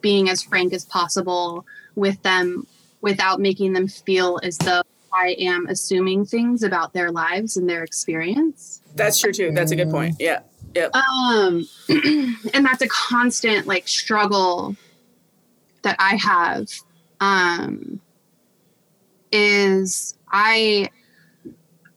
being as frank as possible with them without making them feel as though i am assuming things about their lives and their experience That's true too. That's a good point. Yeah. Yep. um [CLEARS THROAT] and that's a constant like struggle that i have um is i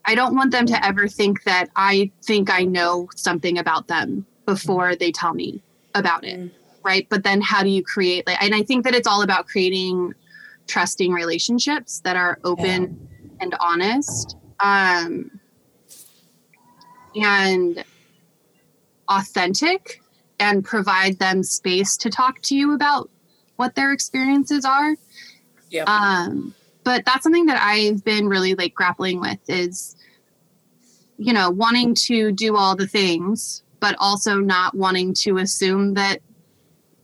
i don't want them to ever think that i think i know something about them before they tell me about it right? But then how do you create like and i think that it's all about creating trusting relationships that are open and honest. Um and authentic and provide them space to talk to you about what their experiences are. Yep. Um, but that's something that I've been really like grappling with is, you know, wanting to do all the things, but also not wanting to assume that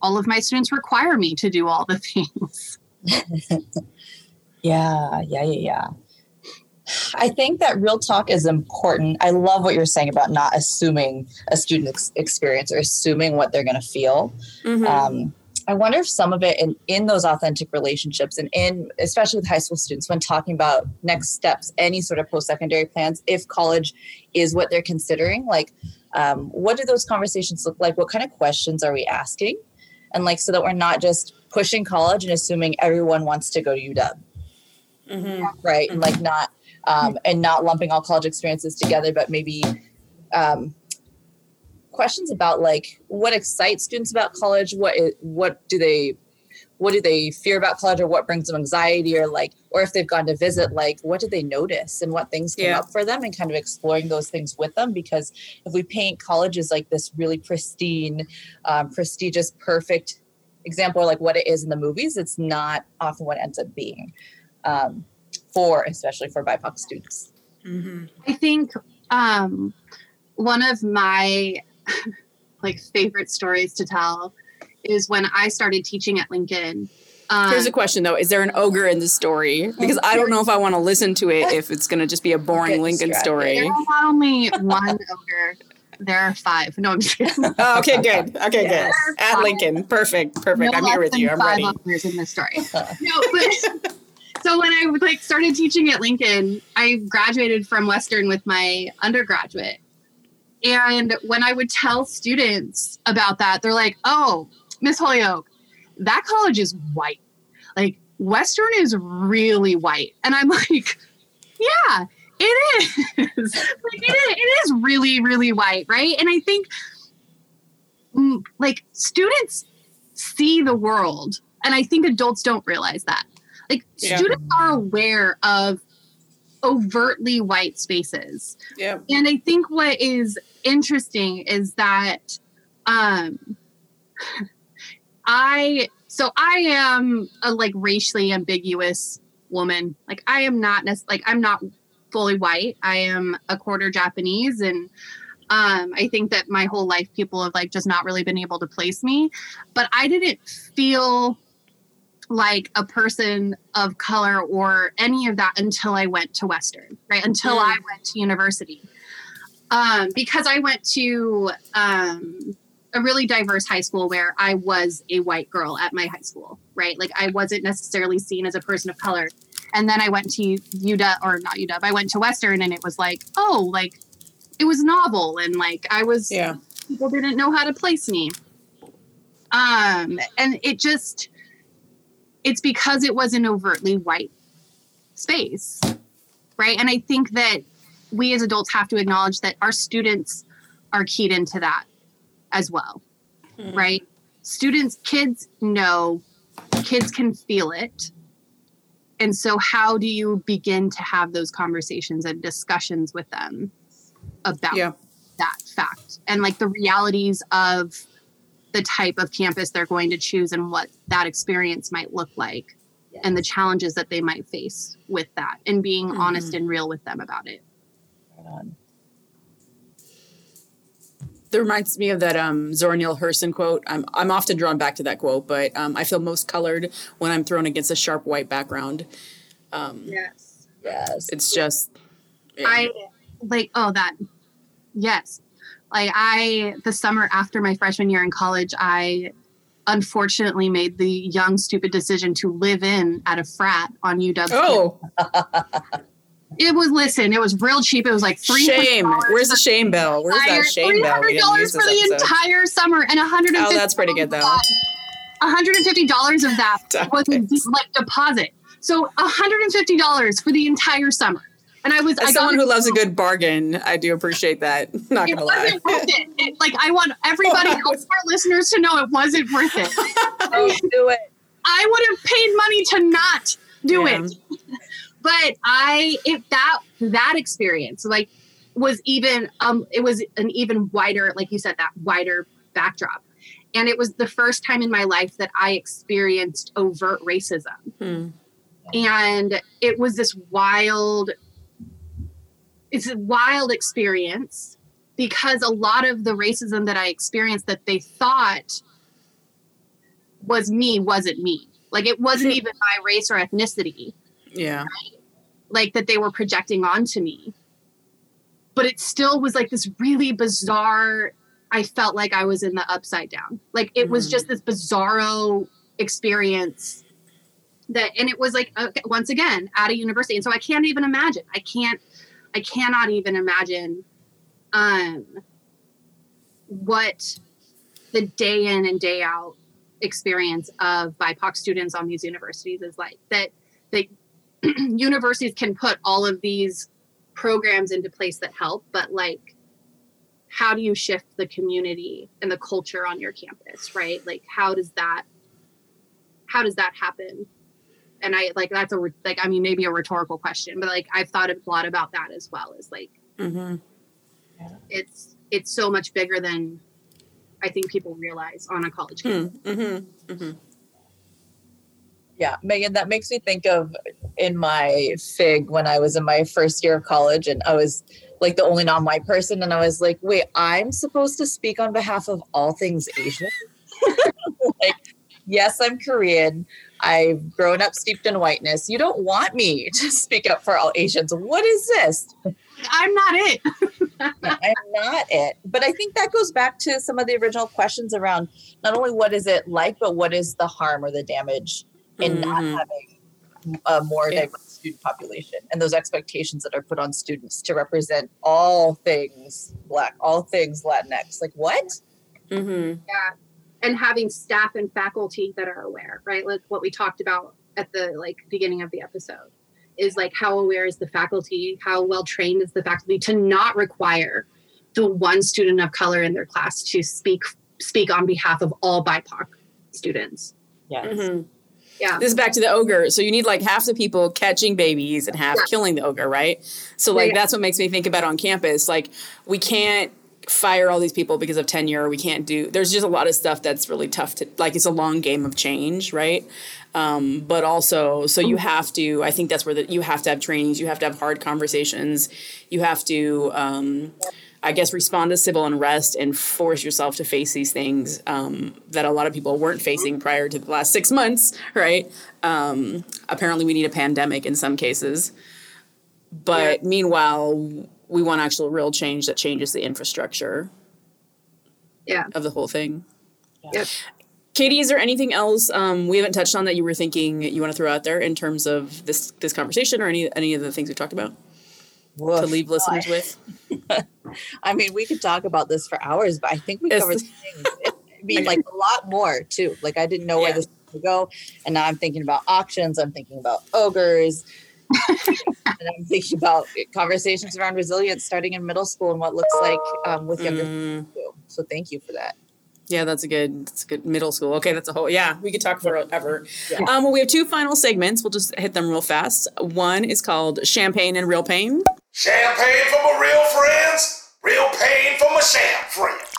all of my students require me to do all the [LAUGHS] things. [LAUGHS] Yeah, yeah, yeah, yeah. I think that real talk is important. I love what you're saying about not assuming a student ex- experience or assuming what they're going to feel. Mhm. Um, I wonder if some of it in, in those authentic relationships and in especially with high school students when talking about next steps, any sort of post-secondary plans, if college is what they're considering, like um, what do those conversations look like? What kind of questions are we asking? And like so that we're not just pushing college and assuming everyone wants to go to UW. Mm-hmm. Right. And like not um, and not lumping all college experiences together, but maybe um, questions about like what excites students about college what is, what do they what do they fear about college or what brings them anxiety or like or if they've gone to visit like what did they notice and what things came yeah. up for them and kind of exploring those things with them because if we paint college as like this really pristine um, prestigious perfect example like what it is in the movies it's not often what ends up being um, for especially for bipoc students mm-hmm. i think um, one of my [LAUGHS] like favorite stories to tell is when I started teaching at Lincoln. Um, Here's a question though: Is there an ogre in the story? Because I don't know if I want to listen to it if it's going to just be a [LAUGHS] boring Lincoln story. There's not only one ogre. There are five. No, I'm just kidding. [LAUGHS] Oh, okay, good. Okay, yes. good. At. Lincoln, perfect, perfect. No I'm here with you. I'm five ready. Ogres in this story. no, but so when I like started teaching at Lincoln, I graduated from Western with my undergraduate, and when I would tell students about that, they're like, oh, Miss Holyoke, that college is white. Like, Western is really white. And I'm [LAUGHS] like, yeah, it is. [LAUGHS] like, it is. It is really, really white, right? And I think, mm, like, students see the world. And I think adults don't realize that. Like, yeah. students are aware of overtly white spaces. Yeah. And I think what is interesting is that um [LAUGHS] I so I am a like racially ambiguous woman. Like I am not nec- like I'm not fully white. I am a quarter Japanese and um, I think that my whole life people have like just not really been able to place me, but I didn't feel like a person of color or any of that until I went to Western, right? Until mm. I went to university. Um, because I went to um, a really diverse high school where I was a white girl at my high school, right? Like I wasn't necessarily seen as a person of color. And then I went to UW, or not UW, I went to Western and it was like, oh, like it was novel and like I was, yeah, people didn't know how to place me. Um, and it just, it's because it was an overtly white space right and i think that we as adults have to acknowledge that our students are keyed into that as well mm-hmm. right students kids know kids can feel it and so how do you begin to have those conversations and discussions with them about yeah. that fact and like the realities of the type of campus they're going to choose and what that experience might look like yes. and the challenges that they might face with that and being mm-hmm. honest and real with them about it. Right that reminds me of that um, Zora Neale Hurston quote. I'm, I'm often drawn back to that quote, but um, I feel most colored when I'm thrown against a sharp white background. Um, yes. Yes. It's just. Yeah. I like, oh, that. Yes. Like I, the summer after my freshman year in college, I unfortunately made the young, stupid decision to live in at a frat on UW. Oh. [LAUGHS] It was listen. It was real cheap. It was like three. Shame. Where's the shame bell? Where's that shame bell? Three hundred dollars for the entire summer and a hundred. Oh, that's pretty good though. Hundred and fifty dollars of that [LAUGHS] was like deposit. So hundred and fifty dollars for the entire summer. And I was as I someone who loves a good bargain, I do appreciate that. [LAUGHS] Not gonna lie. It. It, like I want everybody [LAUGHS] else, our listeners, to know it wasn't worth it. [LAUGHS] do it. I would have paid money to not do yeah. it. But I, if that that experience, like, was even um, it was an even wider, like you said, that wider backdrop. And it was the first time in my life that I experienced overt racism. Hmm. And it was this wild it's a wild experience because a lot of the racism that I experienced that they thought was me wasn't me. Like it wasn't [LAUGHS] even my race or ethnicity. Yeah. Right? Like that they were projecting onto me. But it still was like this really bizarre I felt like I was in the upside down. Like it was mm-hmm. just this bizarro experience that, and it was like once again at a university, and so I can't even imagine. I can't. I cannot even imagine um, what the day in and day out experience of BIPOC students on these universities is like. That that [CLEARS THROAT] universities can put all of these programs into place that help, but like how do you shift the community and the culture on your campus right like how does that how does that happen and i like that's a like i mean maybe a rhetorical question but like i've thought a lot about that as well Is like Mm-hmm. it's it's so much bigger than i think people realize on a college campus Mm-hmm. Yeah, Megan, that makes me think of in my FIG when I was in my first year of college and I was like the only non white person. And I was like, wait, I'm supposed to speak on behalf of all things Asian? [LAUGHS] like, yes, I'm Korean. I've grown up steeped in whiteness. You don't want me [LAUGHS] to speak up for all Asians. What is this? i'm not it [LAUGHS] I'm not it. But I think that goes back to some of the original questions around not only what is it like, but what is the harm or the damage in not Mhm. having a more Yeah. diverse student population and those expectations that are put on students to represent all things Black, all things Latinx. Like what? Mm-hmm. yeah and having staff and faculty that are aware right like what we talked about at the like beginning of the episode is like how aware is the faculty how well trained is the faculty to not require the one student of color in their class to speak speak on behalf of all bipoc students Yes. Mm-hmm. yeah This is back to the ogre. So you need like half the people catching babies and half Yeah. killing the ogre, right? So like Yeah, yeah. that's what makes me think about on campus. Like we can't fire all these people because of tenure. We can't do. There's just a lot of stuff that's really tough to like. It's a long game of change, right? Um, but also, so you have to. I think that's where the, you have to have trainings. You have to have hard conversations. You have to. Um, I guess respond to civil unrest and force yourself to face these things um, that a lot of people weren't facing prior to the last six months, right? Um, apparently, we need a pandemic in some cases. But meanwhile, we want actual real change that changes the infrastructure yeah of the whole thing. Yep. Katie, is there anything else um, we haven't touched on that you were thinking you want to throw out there in terms of this this conversation or any any of the things we talked about to leave listeners with? [LAUGHS] I mean, we could talk about this for hours, but I think we It's- covered things. I mean, like a lot more too. Like I didn't know where Yeah. this would go, and now I'm thinking about auctions. I'm thinking about ogres, and I'm thinking about conversations around resilience starting in middle school and what looks like um, with younger Mm, people. So thank you for that. yeah, that's a good that's a good middle school. Okay, that's a whole yeah. We could talk forever. Yeah. Um, well, we have two final segments. We'll just hit them real fast. One is called Champagne and Real Pain. Champagne for my real friends, real pain for my sham friends.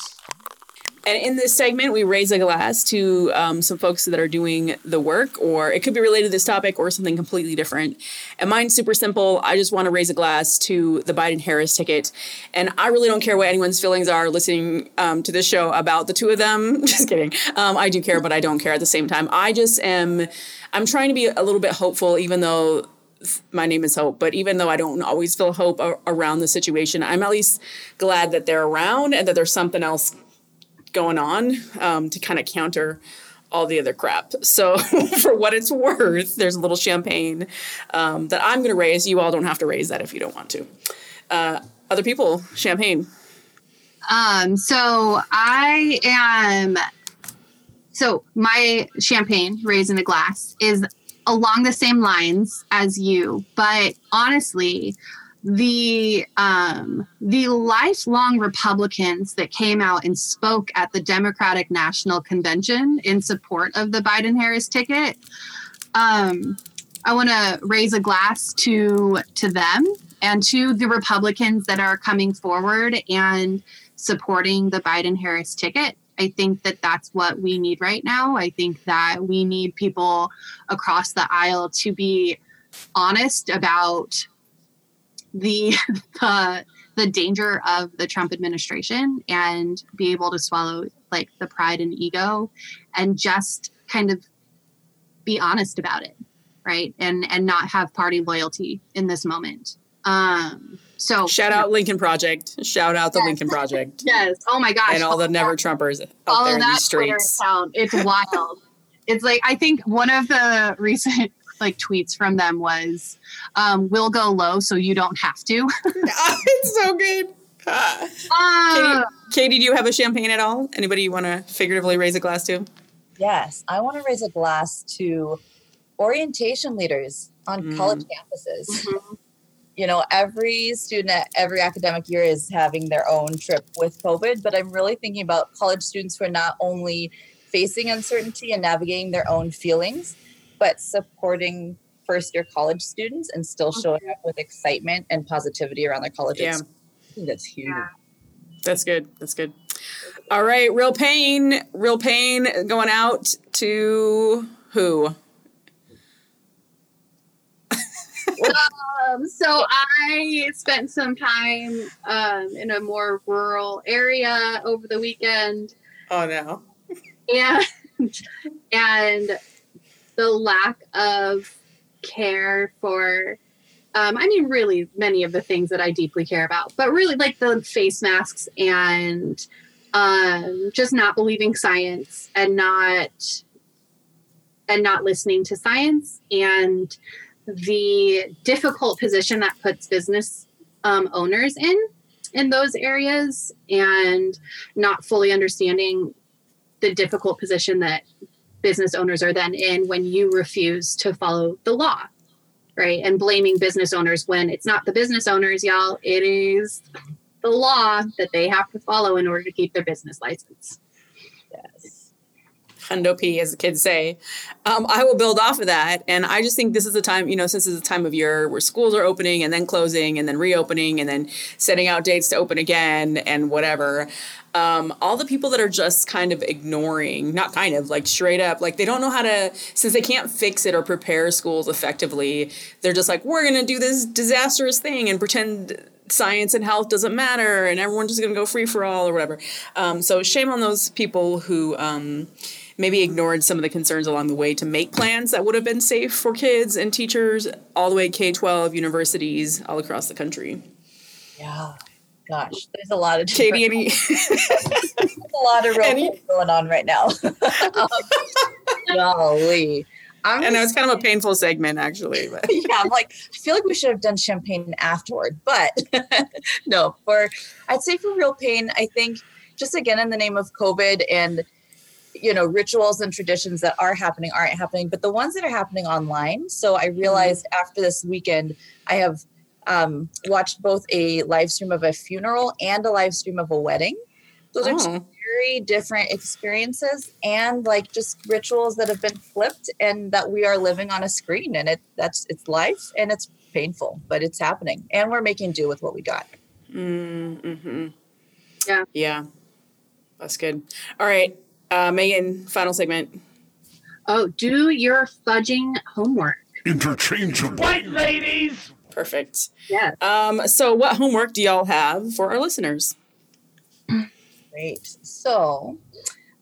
And in this segment, we raise a glass to um, some folks that are doing the work, or it could be related to this topic or something completely different. And mine's super simple. I just want to raise a glass to the Biden Harris ticket. And I really don't care what anyone's feelings are listening um, to this show about the two of them. [LAUGHS] just kidding. Um, I do care, but I don't care at the same time. I just am, I'm trying to be a little bit hopeful, even though my name is Hope, but even though I don't always feel hope around the situation, I'm at least glad that they're around and that there's something else going on um, to kind of counter all the other crap. So, [LAUGHS] for what it's worth, there's a little champagne um, that I'm going to raise. You all don't have to raise that if you don't want to. Uh, other people, champagne. Um, so I am so my champagne raised in a glass is along the same lines as you, but honestly, the um the lifelong Republicans that came out and spoke at the Democratic National Convention in support of the Biden Harris ticket. Um, I want to raise a glass to to them and to the Republicans that are coming forward and supporting the Biden Harris ticket. I think that that's what we need right now. I think that we need people across the aisle to be honest about the [LAUGHS] the the danger of the Trump administration and be able to swallow like the pride and ego and just kind of be honest about it right and and not have party loyalty in this moment um So Shout out Lincoln Project. Shout out the Yes. Lincoln Project. [LAUGHS] Yes. Oh my gosh. and all the never Trumpers out follow there in that these streets. account. It's wild. it's like I think one of the [LAUGHS] recent like tweets from them was, um, "We'll go low so you don't have to." [LAUGHS] [LAUGHS] it's so good. Ah. Ah, Katie, do you have a champagne at all? Anybody you want to figuratively raise a glass to? Yes, I want to raise a glass to orientation leaders on Mm. college campuses. Mhm. You know, every student at every academic year is having their own trip with COVID, but I'm really thinking about college students who are not only facing uncertainty and navigating their own feelings, but supporting first year college students and still showing up with excitement and positivity around their college Yeah. experience. I think that's huge. Yeah. That's good. That's good. All right, real pain, real pain going out to who? Um, so I spent some time um, in a more rural area over the weekend, Oh no. and and the lack of care for. Um, I mean, really, many of the things that I deeply care about, but really, like the face masks and um, just not believing science and not and not listening to science and the difficult position that puts business um, owners in in those areas and not fully understanding the difficult position that business owners are then in when you refuse to follow the law right? And blaming business owners when it's not the business owners y'all. It is the law that they have to follow in order to keep their business license. Yes. Hundo P, as the kids say. Um, I will build off of that. And I just think this is the time, you know, since is a time of year where schools are opening and then closing and then reopening and then setting out dates to open again and whatever. Um, all the people that are just kind of ignoring, not kind of, like straight up, like they don't know how to, since they can't fix it or prepare schools effectively, they're just like, we're going to do this disastrous thing and pretend science and health doesn't matter and everyone's just going to go free for all or whatever. Um, so shame on those people who um, maybe ignored some of the concerns along the way to make plans that would have been safe for kids and teachers all the way K 12 universities all across the country. Yeah. Gosh, there's a lot of Katie, any, [LAUGHS] a lot of real Any- going on right now. [LAUGHS] um, golly. I'm I know just- it's kind of a painful segment actually, but [LAUGHS] yeah, I'm like, I feel like we should have done champagne afterward, but no, for I'd say for real pain, I think just again in the name of COVID and you know, rituals and traditions that are happening aren't happening, but the ones that are happening online. So I realized after this weekend, I have um, watched both a live stream of a funeral and a live stream of a wedding. Those are two Oh. very different experiences and like just rituals that have been flipped and that we are living on a screen and it that's it's life and it's painful but it's happening and we're making do with what we got mm-hmm. Yeah. yeah, that's good. All right, uh, Megan, final segment. oh do your fudging homework Interchangeable. White ladies. Perfect. yeah Um, so, what homework do y'all have for our listeners? great so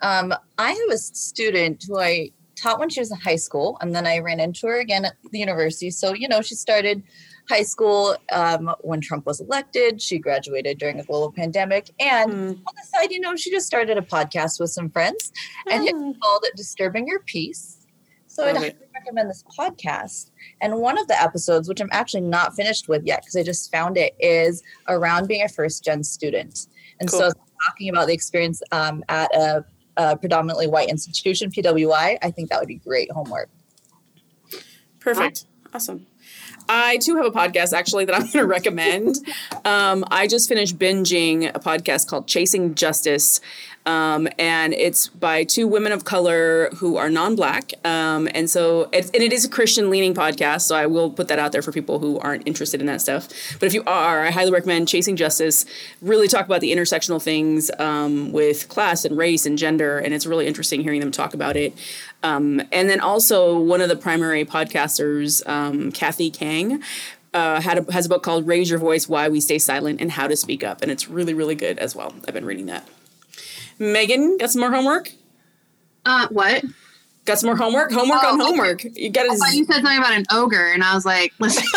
um, i have a student who i taught when she was in high school and then i ran into her again at the university so you know she started high school um, when trump was elected she graduated during a global pandemic and Hmm. on the side, you know, she just started a podcast with some friends and it called it Disturbing Your Peace. So I'd highly recommend this podcast. And one of the episodes, which I'm actually not finished with yet because I just found it, is around being a first gen student. And Cool. so talking about the experience um, at a, a predominantly white institution, PWI. I think that would be great homework. Perfect. Awesome. I too have a podcast actually that I'm going to recommend. Um, I just finished binging a podcast called Chasing Justice. Um, and it's by two women of color who are non-black, um, and so it's, and it is a Christian-leaning podcast. So I will put that out there for people who aren't interested in that stuff. But if you are, I highly recommend Chasing Justice. Really talk about the intersectional things um, with class and race and gender, and it's really interesting hearing them talk about it. Um, and then also one of the primary podcasters, um, Kathy Khang, uh, a, has a book called "Raise Your Voice: Why We Stay Silent and How to Speak Up," and it's really really good as well. I've been reading that. Megan, got some more homework? uh what Got some more homework? Homework Oh, on okay. homework. You got I thought you said something about an ogre, and I was like, listen. [LAUGHS]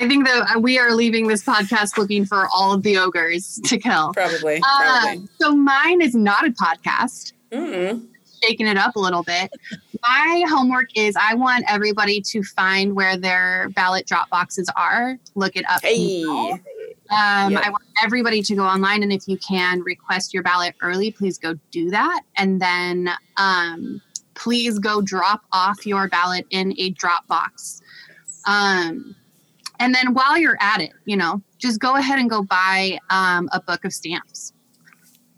I think that we are leaving this podcast looking for all of the ogres to kill. Probably. Uh, Probably. so mine is not a podcast. Mm-mm. Shaking it up a little bit. My homework is I want everybody to find where their ballot drop boxes are. Look it up. Hey. Um, Yep. I want everybody to go online, and if you can request your ballot early, please go do that. And then um, please go drop off your ballot in a drop box. Um, and then while you're at it, you know, just go ahead and go buy um, a book of stamps.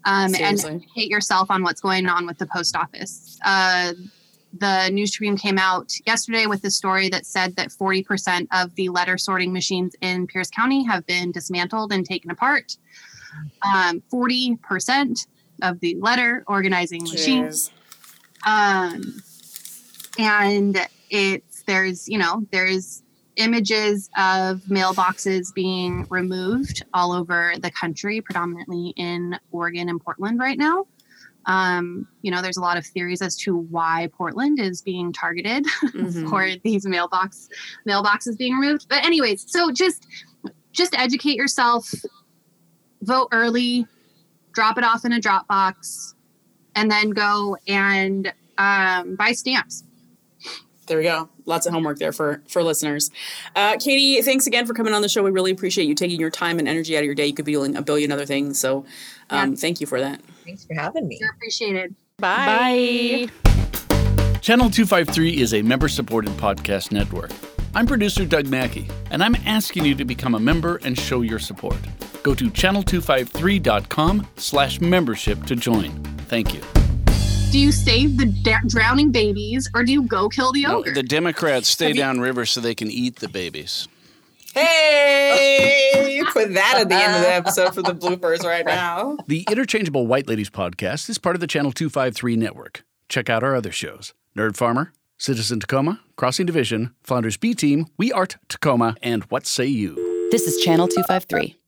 Um, and educate yourself on what's going on with the post office. Uh, the News Tribune came out yesterday with a story that said that 40% of the letter sorting machines in Pierce County have been dismantled and taken apart. Um, 40% of the letter organizing machines. Um, and it's, there's, you know, there's images of mailboxes being removed all over the country, predominantly in Oregon and Portland right now. Um, you know, there's a lot of theories as to why Portland is being targeted [LAUGHS] Mhm. for these mailbox mailboxes being removed. But anyways, so just just educate yourself, vote early, drop it off in a drop box, and then go and um, buy stamps. There we go. Lots of homework there for for listeners. Uh, Katie, thanks again for coming on the show. We really appreciate you taking your time and energy out of your day. You could be doing a billion other things. So um, thank you for that. Thanks for having me. You're appreciated. Bye. Bye. Channel 253 is a member supported podcast network. I'm producer Doug Mackey, and I'm asking you to become a member and show your support. Go to channel253.com slash membership to join. Thank you. Do you save the da- drowning babies or do you go kill the No, ogre? the Democrats stay downriver so they can eat the babies. Hey, put that at the end of the episode for the bloopers right [LAUGHS] now. The Interchangeable White Ladies podcast is part of the Channel 253 network. Check out our other shows Nerd Farmer, Citizen Tacoma, Crossing Division, Flounders B Team, We Art Tacoma, and What Say You? This is Channel 253.